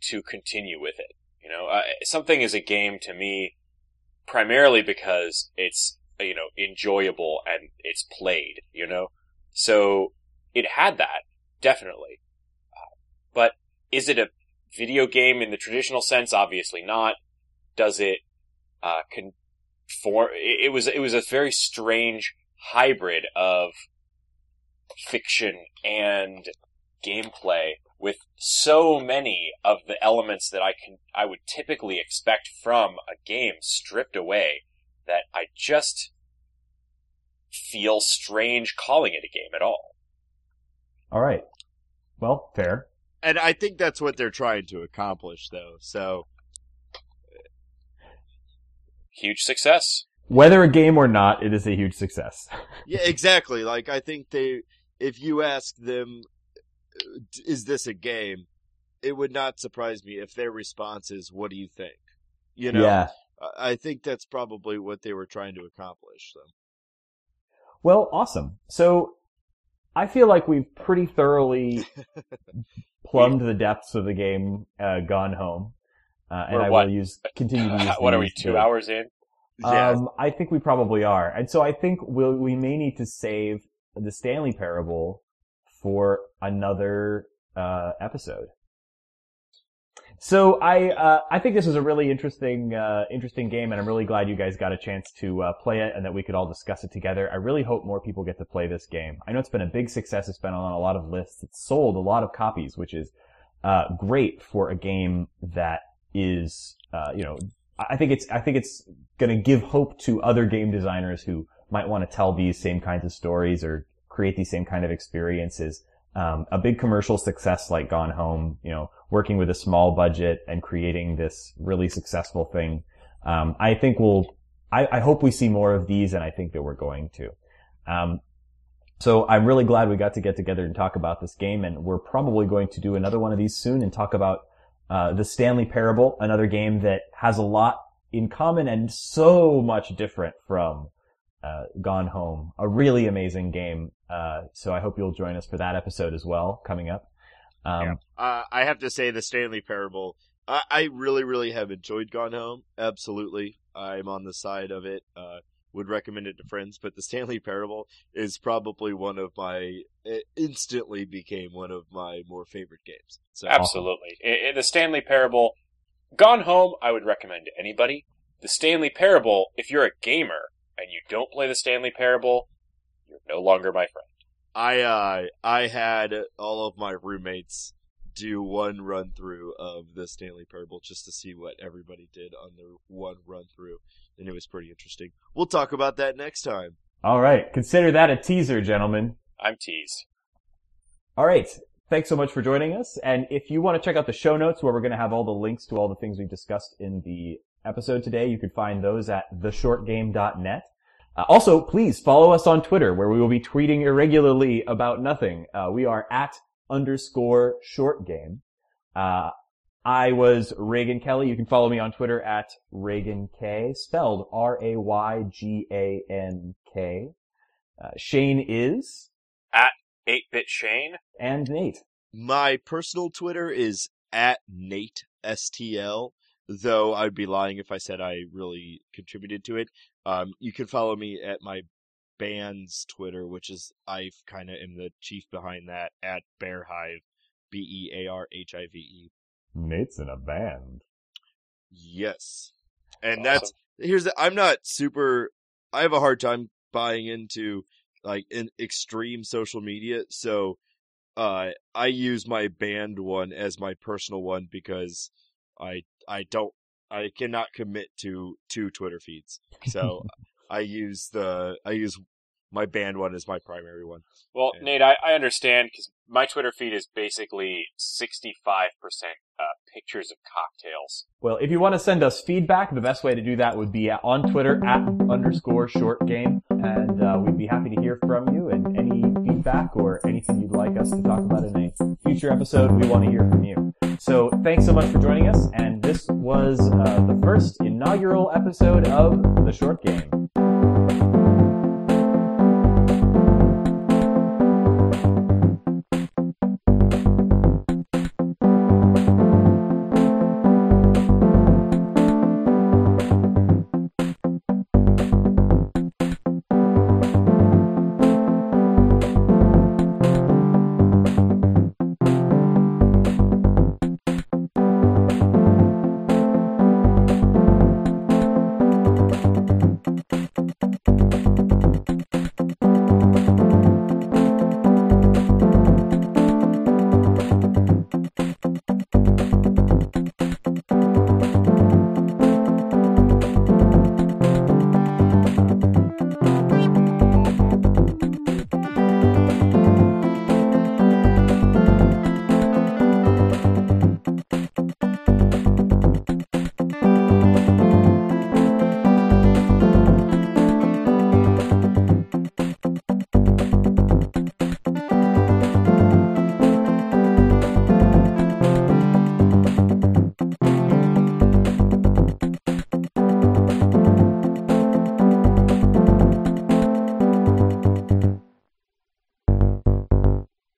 to continue with it you know uh, something is a game to me primarily because it's you know enjoyable and it's played you know so it had that definitely. Uh, but is it a video game in the traditional sense? Obviously not. Does it uh, conform? It, it was it was a very strange hybrid of fiction and gameplay with so many of the elements that I can I would typically expect from a game stripped away that I just feel strange calling it a game at all. All right. Well, fair. And I think that's what they're trying to accomplish though. So, Huge success. Whether a game or not, it is a huge success. yeah, exactly. Like I think they if you ask them is this a game? It would not surprise me if their response is what do you think? You know, Yeah. I- I think that's probably what they were trying to accomplish. So. Well, awesome. So I feel like we've pretty thoroughly plumbed the depths of the game, uh, Gone Home. Uh, and I what? will use, continue to use what are we, these two hours in? Yeah, Um, I think we probably are. And so I think we'll, we may need to save the Stanley Parable for another, uh, episode. So I, uh, I think this was a really interesting, uh, interesting game and I'm really glad you guys got a chance to, uh, play it and that we could all discuss it together. I really hope more people get to play this game. I know it's been a big success. It's been on a lot of lists. It's sold a lot of copies, which is, uh, great for a game that is, uh, you know, I think it's I think it's going to give hope to other game designers who might want to tell these same kinds of stories or create these same kind of experiences. Um, a big commercial success like Gone Home, you know, working with a small budget and creating this really successful thing. Um, I think we'll, I, I hope we see more of these, and I think that we're going to. Um, so I'm really glad we got to get together and talk about this game, and we're probably going to do another one of these soon and talk about uh, the Stanley Parable, another game that has a lot in common and so much different from uh, Gone Home. A really amazing game. Uh, so I hope you'll join us for that episode as well, coming up. Um, Uh, I have to say the Stanley Parable. I, I really, really have enjoyed Gone Home. Absolutely, I'm on the side of it. Uh, would recommend it to friends, but the Stanley Parable is probably one of my. It instantly became one of my more favorite games. So Absolutely. I- I- the Stanley Parable, Gone Home, I would recommend to anybody. The Stanley Parable, if you're a gamer and you don't play the Stanley Parable, you're no longer my friend. I uh, I had all of my roommates do one run through of the Stanley Parable just to see what everybody did on their one run through, and it was pretty interesting. We'll talk about that next time. all right. Consider that a teaser, gentlemen. I'm teased. All right. Thanks so much for joining us. And if you want to check out the show notes where we're going to have all the links to all the things we've discussed in the episode today, you could find those at theshortgame.net. Uh, also, please follow us on Twitter where we will be tweeting irregularly about nothing. Uh, we are at underscore short game. Uh, I was Raygan Kelly. You can follow me on Twitter at Raygan K, spelled R-A-Y-G-A-N-K. Uh, Shane is, at 8-bit Shane. and Nate. My personal Twitter is at Nate STL, though I'd be lying if I said I really contributed to it. Um, you can follow me at my band's Twitter, which is I kind of am the chief behind that at Bearhive, B E A R H I V E. Nate's in a band. Yes, and that's here's the, I'm not super. I have a hard time buying into like in extreme social media, so uh, I use my band one as my personal one because I I don't I cannot commit to two Twitter feeds, so I use the I use my band one as my primary one. Well, Yeah. Nate, I, I understand because my Twitter feed is basically 65% uh, pictures of cocktails. Well, if you want to send us feedback, the best way to do that would be on Twitter at underscore short game. And uh, we'd be happy to hear from you and any feedback or anything you'd like us to talk about in a future episode, we want to hear from you. So thanks so much for joining us. And this was uh, the first inaugural episode of The Short Game.